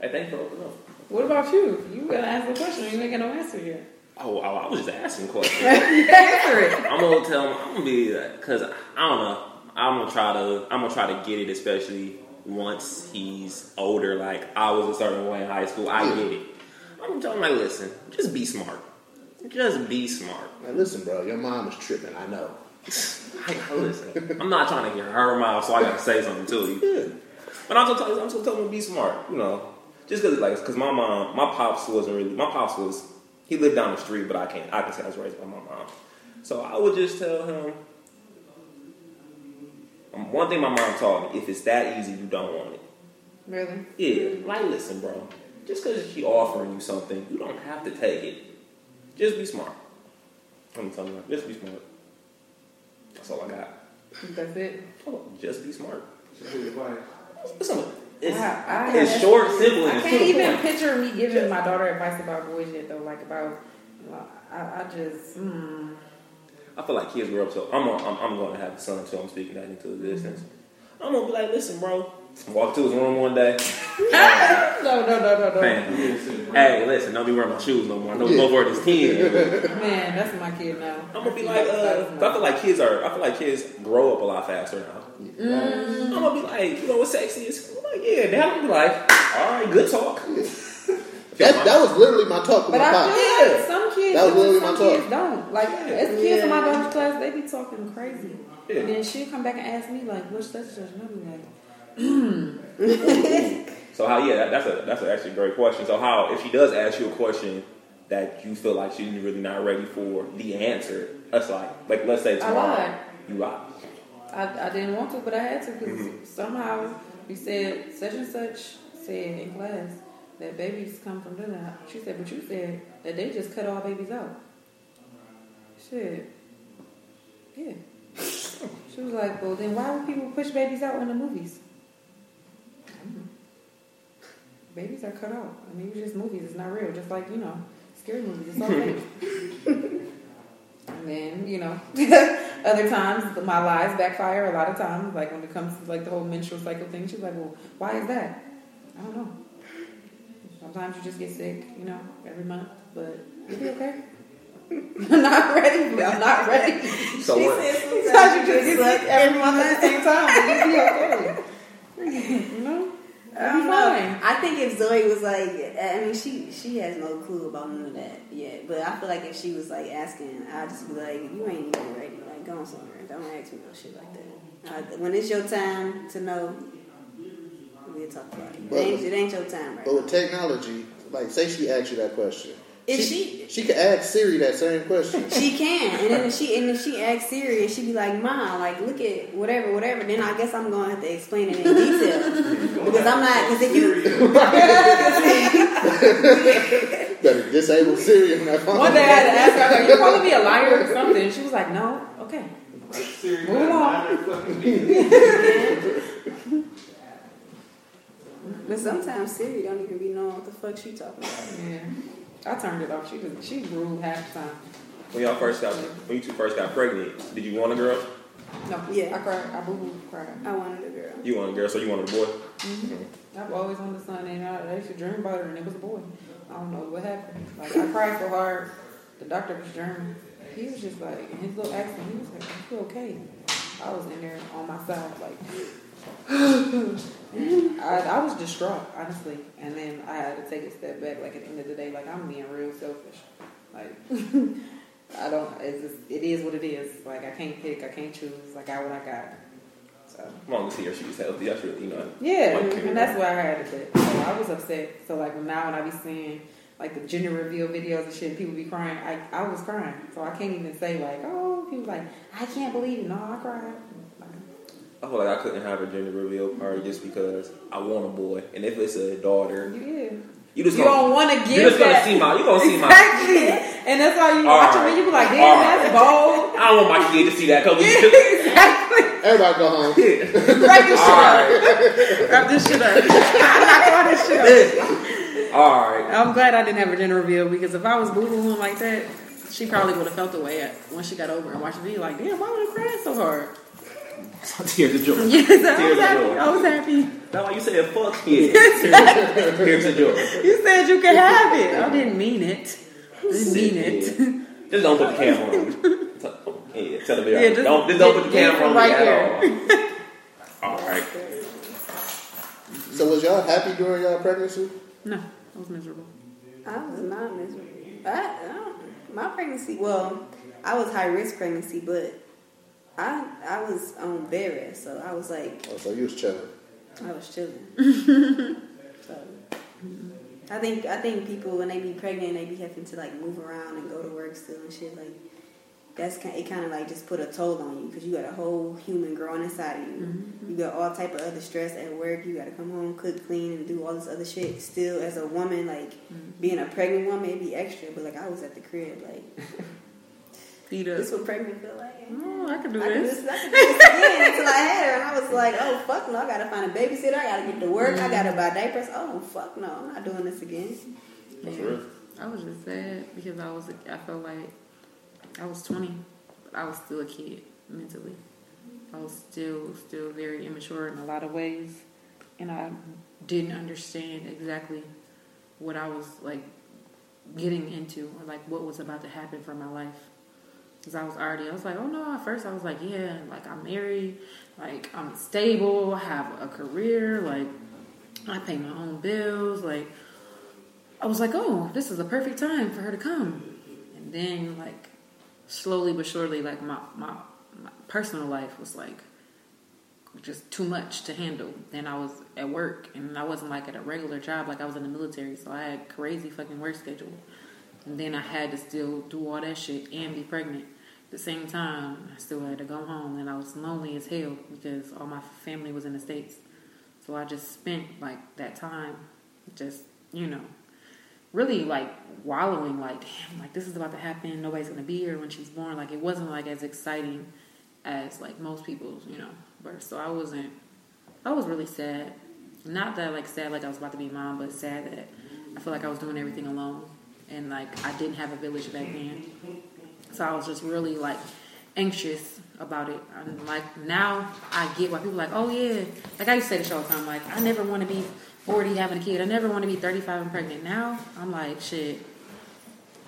Hey, thanks for opening up. What about you? You gotta ask the question. You ain't got no answer here. Oh, I, I was just asking questions. answer it. I'm gonna tell him. I'm gonna be because I don't know. I'm gonna try to. I'm gonna try to get it, especially once he's older. Like I was a certain way in high school. I get it. I'm gonna tell him like, listen, just be smart. Just be smart. like, listen, bro, your mom is tripping. I know. I, listen, I'm not trying to get her mouth, so I gotta say something to you. But I'm just telling, I'm just telling him to be smart. You know, just because like, because my mom, my pops wasn't really. My pops was. He lived down the street, but I can't. I can say I was raised by my mom. So I would just tell him. Um, one thing my mom taught me: if it's that easy, you don't want it. Really? Yeah, like listen, bro. Just because she offering you something, you don't have to take it. Just be smart. I'm telling you, just be smart. That's all I got. That's it. Oh, just be smart. Just be advice. Listen, it's, I- I- it's short, and I can't even point. picture me giving my daughter advice about boys yet, though. Like about, I, I just, mm, I feel like kids grow up so I'm gonna, I'm, I'm going to have a son, so I'm speaking that into existence. I'm gonna be like, listen, bro. Walk to his room one day. no, no, no, no, no. Man, hey, listen, don't be wearing my shoes no more. No, no more this ten. Man, that's my kid now. I'm gonna be like, uh, I feel like kids are. I feel like kids grow up a lot faster now. Mm. I'm gonna be like, you know what sexy is? I'm like, yeah. Then I'm gonna be like, all right, good talk. That, that was literally my talk with But my I pops. feel like some kids, That was do, literally some my talk. kids don't. Like, as kids in my daughter's class, they be talking crazy. Yeah. And then she'll come back and ask me, like, what's such and I'll like, So how? Yeah, that, that's a that's a actually a great question. So how if she does ask you a question that you feel like she's really not ready for the answer, that's like like let's say I tomorrow lied. you lied. I, I didn't want to, but I had to because mm-hmm. somehow we said such and such said in class that babies come from da She said, but you said that they just cut all babies out. Shit. Yeah. She was like, well, then why would people push babies out in the movies? Babies are cut out. I mean, it's just movies. It's not real. Just like, you know, scary movies. It's all fake. and then you know, other times my lies backfire. A lot of times, like when it comes to like the whole menstrual cycle thing, she's like, "Well, why is that?" I don't know. Sometimes you just get sick, you know, every month, but you'll be okay. I'm not ready. I'm not ready. So She what? said Sometimes you just get sick every month at the same time, but you'll be okay. You know? I don't know. I think if Zoie was like, I mean, she she has no clue about none of that yet. But I feel like if she was like asking, I'd just be like, you ain't even ready. Like, go on somewhere. Don't ask me no shit like that. Uh, when it's your time to know, we'll talk about it. It ain't, it ain't your time right But with technology, like say she asked you that question. If she, she could ask Siri that same question. She can, and then if she and if she asks Siri, and she be like, "Mom, like look at whatever, whatever." Then I guess I'm gonna have to explain it in detail because I'm not. Because if you, Better disable Siri on that phone. One day I had to ask her, "Are you calling me a liar or something?" And she was like, "No, okay." Move on. fucking me. but sometimes Siri don't even be knowing what the fuck she talking about. Yeah, I turned it off. She was she grew half the time. When y'all first got, when you two first got pregnant, did you want a girl? No, Yeah. I cried. I boo boo cried. I wanted a girl. You want a girl, so you wanted a boy. Mm-hmm. I've always wanted a son, and I used to dream about it, and it was a boy. I don't know what happened. Like I cried so hard. The doctor was German. He was just like, in his little accent, he was like, "Are you okay?" I was in there on my side, like, and I, I was distraught, honestly. And then I had to take a step back. Like at the end of the day, like I'm being real selfish. Like I don't. It's just, it is what it is. Like I can't pick. I can't choose. I got what I got. So. Long as he or she's healthy, that's really, you know. Yeah, and that's why I had it. So I was upset. So like now when I be seeing like the gender reveal videos and shit, people be crying. I I was crying, so I can't even say like, oh, people like, I can't believe it. No, I cried. I feel like I couldn't have a gender reveal party just because I want a boy, and if it's a daughter, Yeah. you just You gonna, don't want to give You're just gonna that. see my, you're gonna see my. exactly, and that's why you All watch right. it you be like, damn, All that's bold. I don't want my kid to see that because exactly. Everybody go home. Wrap this shit All up. right, Wrap this shit up. I'm not throwing this shit up. all right. I'm glad I didn't have a gender reveal because if I was boo booing like that, she probably would have felt the way at, when she got over and watched the video. Like, damn, why would I cry so hard? Tears of joy. Yes, I Tears was happy. joy. I was happy. That's why you said fuck yeah. Tears of joy. You said you could have it. I didn't mean it. I Didn't mean it. Just don't put the camera on. Yeah, tell the Yeah, just- don't, just don't put the camera on right me there. at all. All right. So was y'all happy during y'all pregnancy? No, I was miserable. I was not miserable. I, I my pregnancy, well, I was high risk pregnancy, but I I was on bed rest, so I was like Oh, so you was chilling. I was chilling. so mm-hmm. I think I think people when they be pregnant, they be having to like move around and go to work still and shit. Like that's kind it kind of like just put a toll on you because you got a whole human growing inside of you. Mm-hmm. You got all type of other stress at work. You got to come home, cook, clean, and do all this other shit. Still, as a woman, like mm-hmm. being a pregnant woman, it'd be extra. But like I was at the crib, like Feed this up. what pregnant feel like. Oh, I could do I could do this. this, I could do this again until I had her, and I was like, "Oh fuck no! I gotta find a babysitter. I gotta get to work. I gotta buy diapers. Oh fuck no! I'm not doing this again." Yeah. real. I was just sad because I was I felt like I was 20, but I was still a kid mentally. I was still still very immature in a lot of ways, and I didn't understand exactly what I was like getting into or like what was about to happen for my life. Because I was already, I was like, oh no. At first, I was like, yeah, like I'm married, like I'm stable, have a career, like I pay my own bills, like I was like, oh, this is a perfect time for her to come. And then, like, slowly but surely, like, my, my, my personal life was like just too much to handle. Then I was at work, and I wasn't like at a regular job, like I was in the military, so I had crazy fucking work schedule. And then I had to still do all that shit and be pregnant. At the same time, I still had to go home, and I was lonely as hell because all my family was in the States. So I just spent, like, that time just, you know, really like wallowing like damn like this is about to happen. Nobody's gonna be here when she's born. Like it wasn't like as exciting as like most people's you know birth so i wasn't i was really sad. Not that like sad like i was about to be mom but sad that i feel like i was doing everything alone and like I didn't have a village back then, so I was just really like anxious about it. And like now, I get why people are like, oh yeah, like I used to say this all the time, like I never want to be forty having a kid. I never want to be thirty five and pregnant. Now I'm like shit.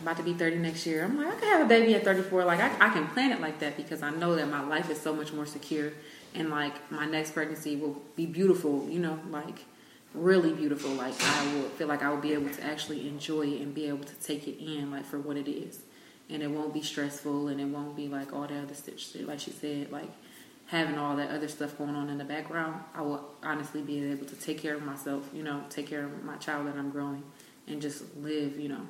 I'm about to be 30 next year. I'm like, I can have a baby at 34. Like, I, I can plan it like that because I know that my life is so much more secure. And, like, my next pregnancy will be beautiful, you know, like, really beautiful. Like, I will feel like I will be able to actually enjoy it and be able to take it in, like, for what it is. And it won't be stressful and it won't be like all the other shit. Like she said, like, having all that other stuff going on in the background, I will honestly be able to take care of myself, you know, take care of my child that I'm growing and just live, you know,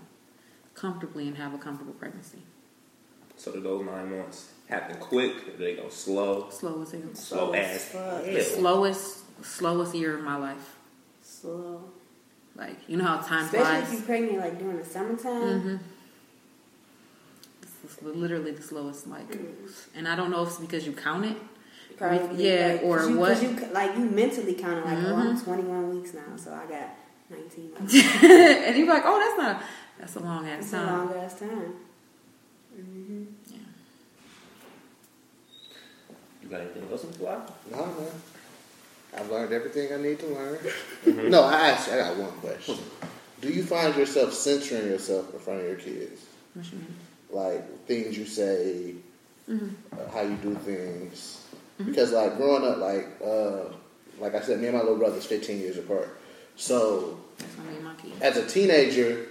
comfortably and have a comfortable pregnancy. So do those nine months happen quick? They go slow? Slow as hell. Slow as fuck. The hell. slowest, slowest year of my life. Slow. Like you know how time flies? Especially if you're pregnant like during the summertime. hmm This is literally the slowest. Like, and I don't know if it's because you count it. Probably, Yeah, like, or 'cause you, what? 'cause You, like you mentally counting like, oh, I'm Mhm. 21 weeks now, so I got 19. and you're like, oh, that's not. That's a long ass It's a time. long ass time. hmm Yeah. You got anything else in July? No, man. I've learned everything I need to learn. No, I actually, I got one question. Do you find yourself censoring yourself in front of your kids? What you mean? Like things you say, Mhm. uh, how you do things? Because like growing up, like uh, like I said, me and my little brother's 15 years apart. So That's gonna be my kid. as a teenager,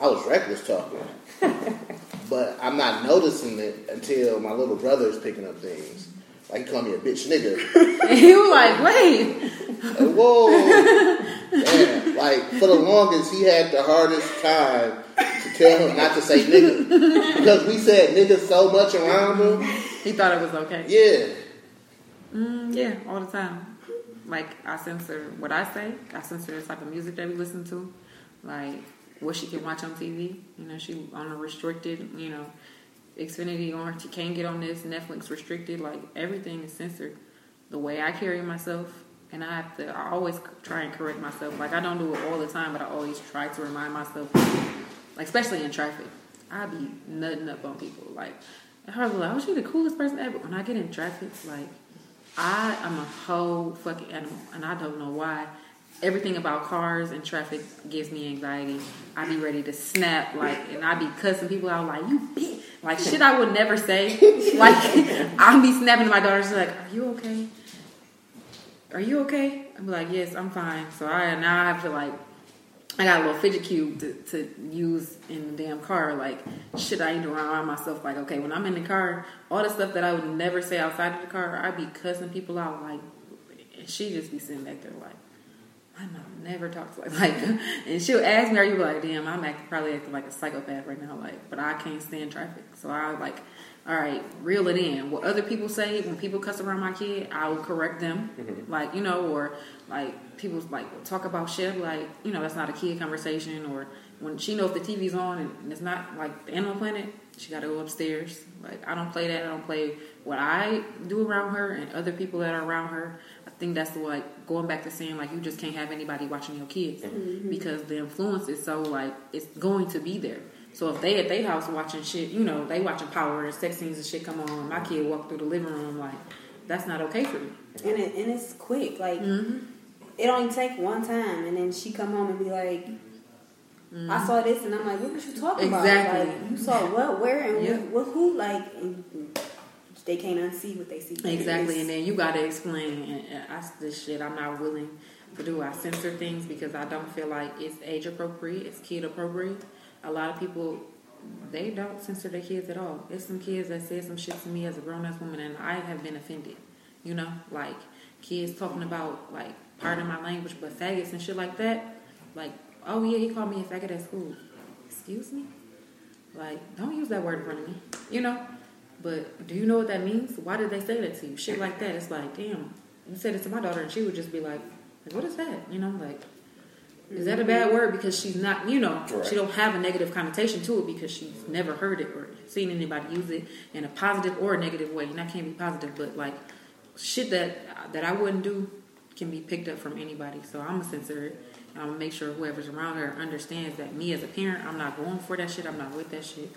I was reckless talking. but I'm not noticing it until my little brother is picking up things. Like he called me a bitch nigga. And you like, wait. Like, whoa. Damn. Like for the longest he had the hardest time to tell him not to say nigga. Because we said nigga so much around him. He thought it was okay. Yeah. Mm, yeah, all the time. Like I censor what I say. I censor the type of music that we listen to. Like what she can watch on TV. You know, she on a restricted. You know, Xfinity on. You can't get on this. Netflix restricted. Like everything is censored. The way I carry myself, and I have to. I always try and correct myself. Like I don't do it all the time, but I always try to remind myself. Like especially in traffic, I be nutting up on people. Like I was like, "Oh, she the coolest person ever." When I get in traffic, like I am a whole fucking animal, and I don't know why. Everything about cars and traffic gives me anxiety. I'd be ready to snap, like, and I'd be cussing people out, like, you bitch. Like, shit I would never say. Like, I'll be snapping to my daughter, she's like, are you okay? Are you okay? I'm like, yes, I'm fine. So I now I have to, like, I got a little fidget cube to, to use in the damn car. Like, shit, I need to remind myself, like, okay, when I'm in the car, all the stuff that I would never say outside of the car, I'd be cussing people out, like, and she just be sitting back there, like, I know, never talk to her. Like, and she'll ask me, are you like, damn, I'm acting, probably acting like a psychopath right now, like, but I can't stand traffic. So I, like, all right, reel it in. What other people say, when people cuss around my kid, I will correct them. Mm-hmm. Like, you know, or like people like talk about shit, like, you know, that's not a kid conversation. Or when she knows the TV's on and it's not like the Animal Planet, she got to go upstairs. Like, I don't play that. I don't play what I do around her and other people that are around her. I think that's like going back to saying like you just can't have anybody watching your kids because the influence is so like it's going to be there. So if they at their house watching shit, you know, they watching Power and sex scenes and shit come on, my kid walk through the living room like that's not okay for me. And it, and it's quick. Like Mm-hmm. it only take one time, and then she come home and be like, "I saw this," and I'm like, "What was you talking Mm-hmm. Exactly. about? Like you saw what, where, and Yep. what, what, who? Like and, and they can't unsee what they see. Exactly, and then you got to explain. And, that's the shit I'm not willing to do. I censor things because I don't feel like it's age appropriate, it's kid appropriate. A lot of people they don't censor their kids at all. There's some kids that said some shit to me as a grown ass woman, and I have been offended. You know, like kids talking about like pardon my language, but faggots and shit like that. Like, oh yeah, he called me a faggot at school. Excuse me. Like, don't use that word in front of me. You know? But do you know what that means? Why did they say that to you? Shit like that. It's like, damn, you said it to my daughter and she would just be like, like what is that? You know, like, is that a bad word? Because she's not, you know, Right. she don't have a negative connotation to it because she's never heard it or seen anybody use it in a positive or a negative way. And that can't be positive, but like, shit that that I wouldn't do can be picked up from anybody. So I'm a censor it. I'm gonna make sure whoever's around her understands that me as a parent, I'm not going for that shit. I'm not with that shit.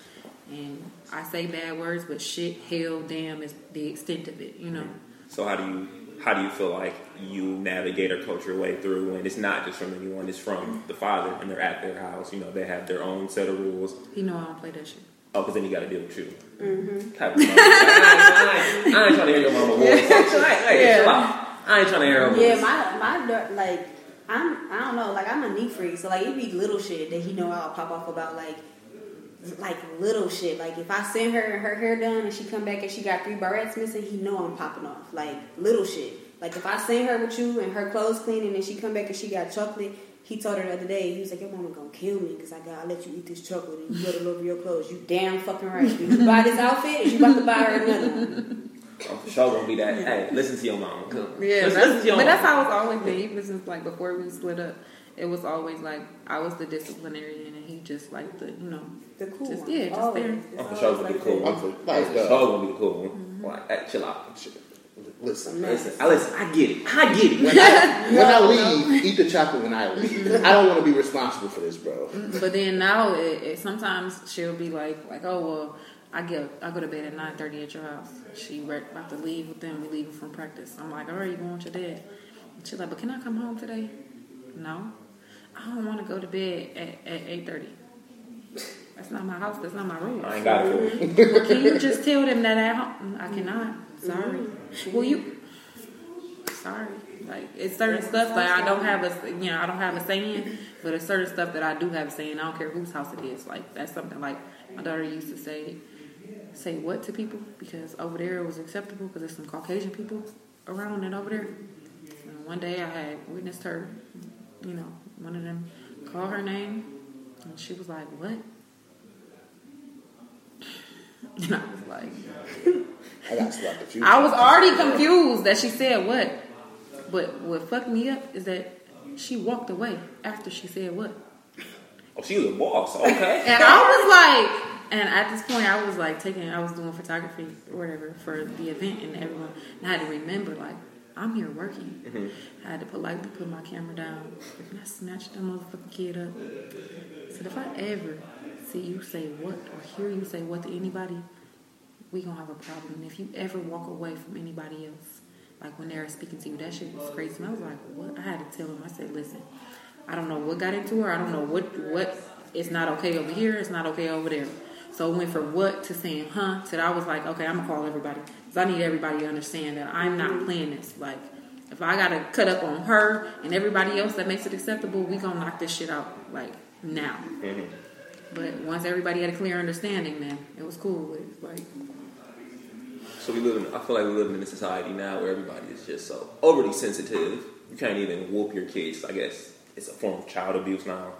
And I say bad words, but shit, hell, damn is the extent of it. You know. So how do you how do you feel like you navigate or coach your way through when it's not just from anyone, it's from the father and they're at their house, you know, they have their own set of rules. He know I don't play that shit. Oh, because then you got to deal with you. Mm-hmm. Type of mama. I, ain't, I ain't trying to hear your mama voice. Hey, Yeah. chill out. I ain't trying to hear her voice. Yeah, my my like I'm I don't know, like I'm a neat freak, so like it be little shit that he know I'll pop off about like like little shit. Like if I send her and her hair done and she come back and she got three barrettes missing, he know I'm popping off. Like little shit. Like if I send her with you and her clothes clean and then she come back and she got chocolate, he told her the other day, he was like, Your mama gonna kill me because I gotta let you eat this chocolate and you put it over your clothes. You damn fucking right. Did you buy this outfit? Or you about to buy her another one? I'm for sure gonna be that. Hey, listen to your mama. Come. Yeah, listen, that's, listen to your but mama. that's how it's always been. Even since like before we split up, it was always like I was the disciplinarian and he just like the you know The cool Just- one. yeah, just Always. there. It's I'm for always sure gonna be the cool one. I'm for- I'm like for that. sure gonna be the cool one. Mm-hmm. Like, hey, chill out. Listen, Listen, I listen. I get it. I get it. when I, when I leave, eat the chocolate when I leave. I don't want to be responsible for this, bro. But then now, it, it, sometimes she'll be like, like, oh well, I get, I go to bed at nine thirty at your house. She re- about to leave with them. We leaving from practice. I'm like, all right, you going with your dad? She's like, but can I come home today? No, I don't want to go to bed at, at eight thirty. That's not my house. That's not my room. I ain't got it. Well, can you just tell them that I, don't- mm, I cannot? Sorry. Mm-hmm. Well, you. Sorry. Like it's certain stuff that I don't have a you know I don't have a say in, but it's certain stuff that I do have a saying. I don't care whose house it is. Like that's something like my daughter used to say, say what to people because over there it was acceptable because there's some Caucasian people around and over there. And one day I had witnessed her, you know, one of them call her name, and she was like, "What?" And I was like, I got slapped a few I was already confused that she said what. But what fucked me up is that she walked away after she said what. Oh, she was a boss. Okay. And I was like, and at this point, I was like taking, I was doing photography or whatever for the event and everyone. And I had to remember, like, I'm here working. Mm-hmm. I had to politely put my camera down. And I snatched that motherfucking kid up. said, if I ever see you say what or hear you say what to anybody, we gonna have a problem. And if you ever walk away from anybody else, like when they're speaking to you, that shit was crazy. And I was like, what? I had to tell him. I said, listen, I don't know what got into her. I don't know what what it's not okay over here. It's not okay over there. So it went from what to saying huh to I was like, okay, I'm gonna call everybody I need everybody to understand that I'm not mm-hmm. playing this. Like, if I gotta cut up on her and everybody else that makes it acceptable, we gonna knock this shit out like now. Mm-hmm. But once everybody had a clear understanding, then it was cool. It was like, So we live in. I feel like we live in a society now where everybody is just so overly sensitive. You can't even whoop your kids. I guess it's a form of child abuse now.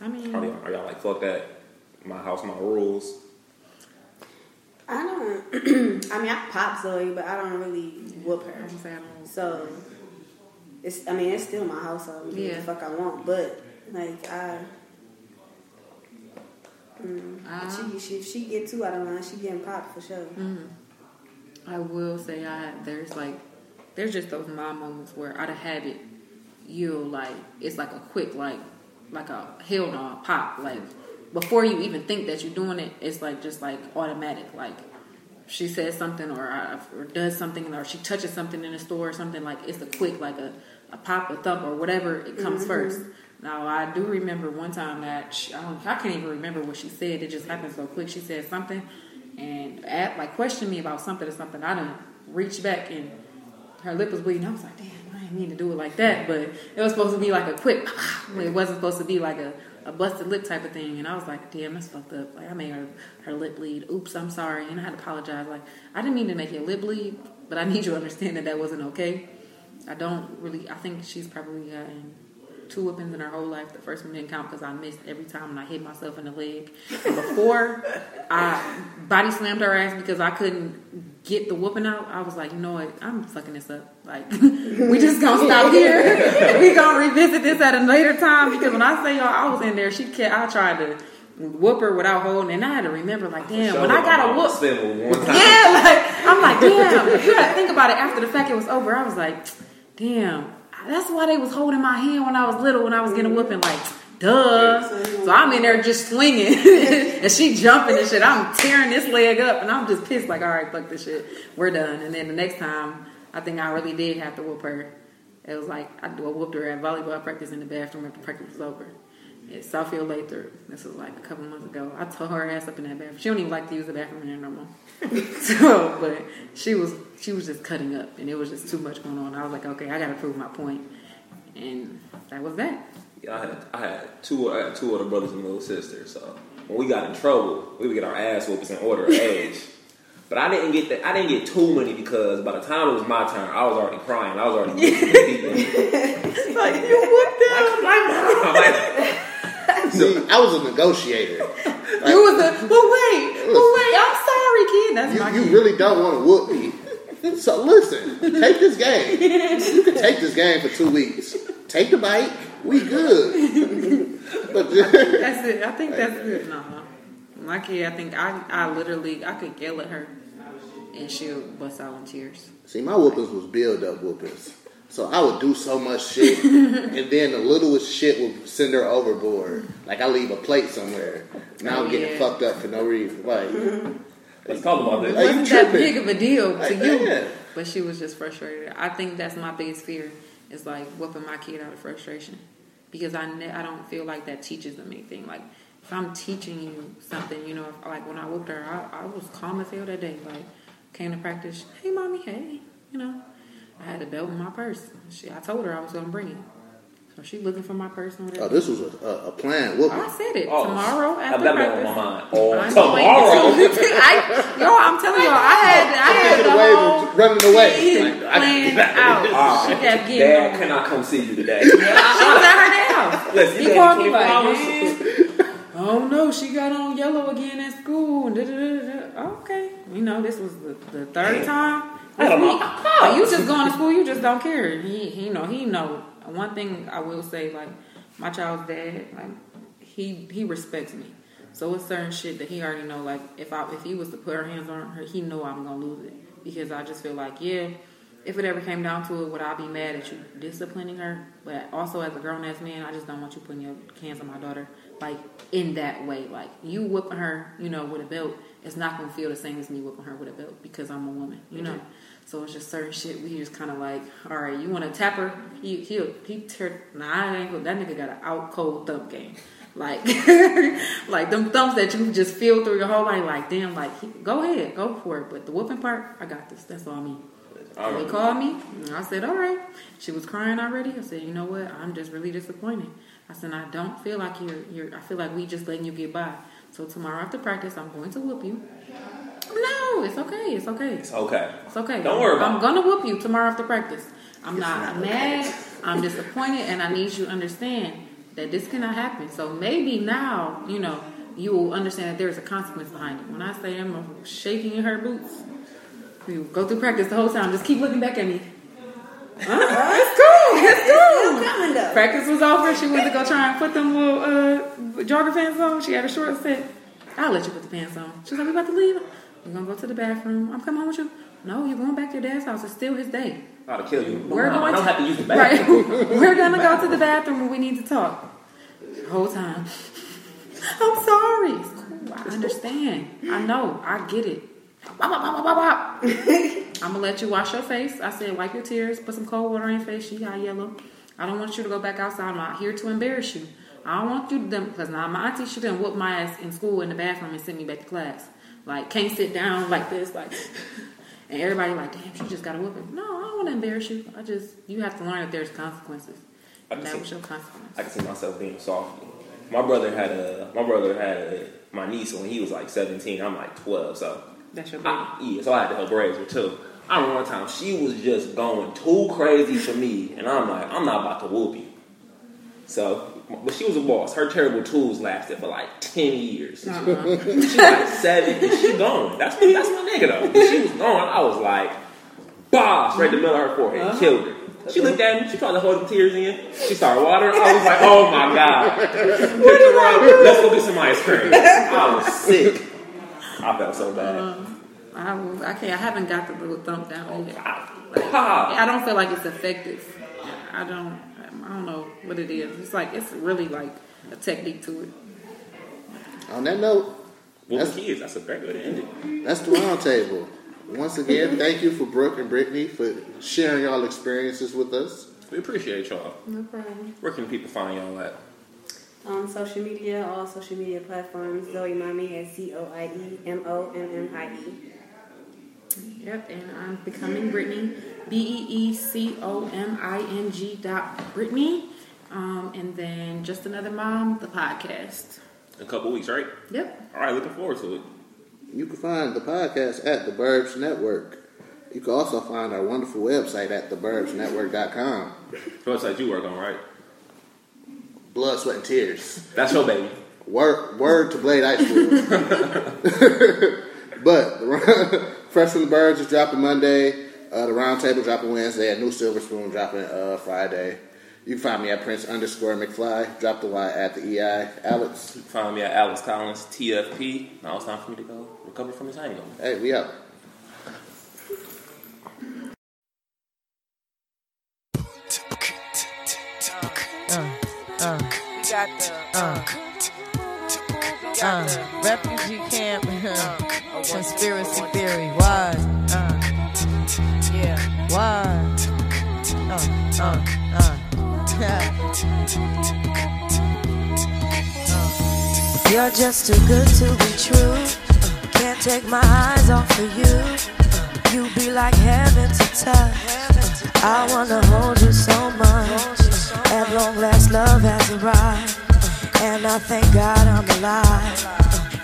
I mean, Are y'all, are y'all like fuck that? My house, my rules. I don't. I mean, I pop Zoie, but I don't really whoop her. don't say I don't. So it's. I mean, it's still my house. I Yeah. the fuck I want. But like I. Mm, Uh-huh. she, she, she get too out of line, she getting popped for sure. I will say I there's like there's just those mom moments where out of habit you'll like it's like a quick like like a hell no pop like before you even think that you're doing it it's like just like automatic like she says something or I, or does something or she touches something in the store or something like it's a quick like a, a pop a thump or whatever it comes mm-hmm. first. Now i do remember one time that she, I, don't, I can't even remember what she said it just happened so quick. She said something and at, like questioned me about something or something. I didn't reach back and her lip was bleeding. I was like damn i didn't mean to do it like that but it was supposed to be like a quick it wasn't supposed to be like a a busted lip type of thing, and I was like, "Damn, that's fucked up." Like I made her her lip bleed. Oops, I'm sorry, and I had to apologize. Like I didn't mean to make your lip bleed, but I need you to understand that that wasn't okay. I don't really. I think she's probably gotten two whippings in her whole life. The first one didn't count because I missed every time and I hit myself in the leg. And before I body slammed her ass because I couldn't get the whooping out, I was like, you know what? I'm fucking this up. Like, we just gonna stop here. we gonna revisit this at a later time because when I say y'all, I was in there. She kept. I tried to whoop her without holding, and I had to remember, like, damn, when I got a whoop. Spin one time. Yeah, like I'm like, damn. You gotta think about it after the fact it was over. I was like, damn. That's why they was holding my hand when I was little when I was getting whooping. Like, duh. So I'm in there just swinging, and she jumping and shit. I'm tearing this leg up, and I'm just pissed. Like, all right, fuck this shit. We're done. And then the next time, I think I really did have to whoop her. It was like I whooped her at volleyball practice in the bathroom after practice was over. At Southfield Lathrup. This was like a couple months ago. I tore her ass up in that bathroom. She don't even like to use the bathroom in there no more. so, but she was she was just cutting up, and it was just too much going on. I was like, okay, I got to prove my point, and that was that. Yeah, I had, I had two I had two older brothers and a little sister. So when we got in trouble, we would get our ass whoopers in order of age. But I didn't get that. I didn't get too many because by the time it was my turn, I was already crying. I was already. Like you whooped them. I'm like, See, I was a negotiator. Like, You was a well wait, well wait. I'm sorry, kid. That's my you, you kid. really don't want to whoop me. So listen, take this game. You can take this game for two weeks. Take the bike. We good. But That's it. I think that's it. No, my kid. I think I, I literally, I could yell at her, and she'll bust out in tears. see, my whoopings was build up whoopings. So I would do so much shit, and then the littlest shit would send her overboard. Like I leave a plate somewhere. Now I'm Oh, getting yeah. fucked up for no reason. Like, let's talk about It this. Like, you wasn't that big of a deal to Like, you, yeah. but she was just frustrated. I think that's my biggest fear is like whooping my kid out of frustration because I ne- I don't feel like that teaches them anything. Like if I'm teaching you something, you know, if, like when I whooped her, I, I was calm as hell that day. Like came to practice, hey mommy, hey, you know, I had a belt in my purse. She, I told her I was gonna bring it, so she looking for my purse and oh, this was a, a, a planned whooping. I said it Oh, tomorrow I've after never been practice. on my mind. Oh, I'm tomorrow. I, yo, I'm telling y'all, I had, I had Taking the away, whole running away. thing Like, I- planned out. She kept getting Dad, on. can I come see you today? She was at her house. Listen, He you called me like, hours? man, oh no, she got on yellow again at school. And da, da, da, da. Okay, you know this was the, the third time. I don't know. But oh, you just going to school, you just don't care. He, he, you know, he know. One thing I will say, like my child's dad, like he he respects me. So it's certain shit that he already know. Like if I if he was to put her hands on her, he know I'm gonna lose it because I just feel like yeah. If it ever came down to it, would I be mad at you disciplining her? But also, as a grown ass man, I just don't want you putting your hands on my daughter like in that way. Like you whipping her, you know, with a belt, it's not gonna feel the same as me whipping her with a belt because I'm a woman, you know. Mm-hmm. So it's just certain shit. We just kind of like, all right, you want to tap her? He he'll he tear. Nah, I ain't gonna. That nigga got an out cold thump game. Like, like them thumps that you just feel through your whole life. Like, damn, like he, go ahead, go for it. But the whooping part, I got this. That's all I mean. I They called me, and I said, "All right." She was crying already. I said, "You know what? I'm just really disappointed." I said, "I don't feel like you're. You're. I feel like we just letting you get by. So tomorrow after practice, I'm going to whoop you." No, it's okay. It's okay. It's okay. It's okay. Don't worry about I'm it. gonna whoop you tomorrow after practice. I'm not mad. I'm disappointed, and I need you to understand that this cannot happen. So maybe now, you know, you will understand that there's a consequence behind it. When I say I'm shaking in her boots, we go through practice the whole time. Just keep looking back at me. Huh? It's cool. It's Still cool. coming though. Practice was over. She went to go try and put them little uh, jogger pants on. She had a short set. I'll let you put the pants on. She's like, we about to leave. We're gonna go to the bathroom. I'm coming home with you. No, you're going back to your dad's house. It's still his day. Have killed you. We're Mom, I going don't to, have to use the bathroom. right. We're gonna go to the bathroom and we need to talk. The whole time. I'm sorry. Cool. I understand. I know. I get it. I'm gonna let you wash your face. I said, wipe your tears, put some cold water on your face. She got yellow. I don't want you to go back outside. I'm not here to embarrass you. I don't want you to them because now my auntie she done whoop my ass in school in the bathroom and sent me back to class. Like can't sit down like this, like and everybody like, damn, she just got a whooping. No, I don't want to embarrass you. I just you have to learn that there's consequences. I can that see- was your consequence. I can see myself being soft. My brother had a my brother had a, my niece when he was like 17. I'm like 12, so That's your baby. I, yeah, so I had to help raise her too. I remember one time she was just going too crazy for me, and I'm like, I'm not about to whoop you. So, but she was a boss. Her terrible tools lasted for like 10 years. Uh-uh. She like seven, and she gone. That's my, that's my nigga though. When she was gone, I was like, boss, right in the middle of her forehead, Uh-huh. killed her. She looked at me. She tried to hold the tears in. She started watering. I was like, "Oh my god!" Her up. Let's go get some ice cream. I was sick. I felt so bad. Um, I I can't. I haven't got the little thump down yet. Like, I don't feel like it's effective. I don't I don't know what it is. It's like it's really like a technique to it. On that note, Well, That's- kids, that's a great way to end it. that's the round table. Once again, thank you for Brooke and Brittany for sharing y'all experiences with us. We appreciate y'all. No problem. Where can people find y'all at? On social media, all social media platforms, Zoie Mommie at Z O I E M O M M I E. Yep, and I'm becoming Brittany, B E E C O M I N G dot Brittany. Um, and then just another mom, the podcast. A couple weeks, right? Yep. All right, looking forward to it. You can find the podcast at the Burbs Network. You can also find our wonderful website at theburbsnetwork.com. The website you work on, right? Blood, sweat, and tears. That's your baby. Word, word to Blade High School. but the, Fresh from the Burbs is dropping Monday. Uh, the Roundtable dropping Wednesday. A new Silver Spoon dropping uh, Friday. You can find me at Prince underscore McFly. Drop the Y at the EI. Alex, You can find me at Alex Collins, TFP. Now it's time for me to go recover from this hangover. hey, we out. Uh, we got the uh, uh, refugee camp conspiracy theory. Why? Uh, yeah. Why? Uh, uh, uh. You're just too good to be true. Can't take my eyes off of you. You be like heaven to touch. I wanna hold you so much. At long last, love has arrived. And I thank God I'm alive.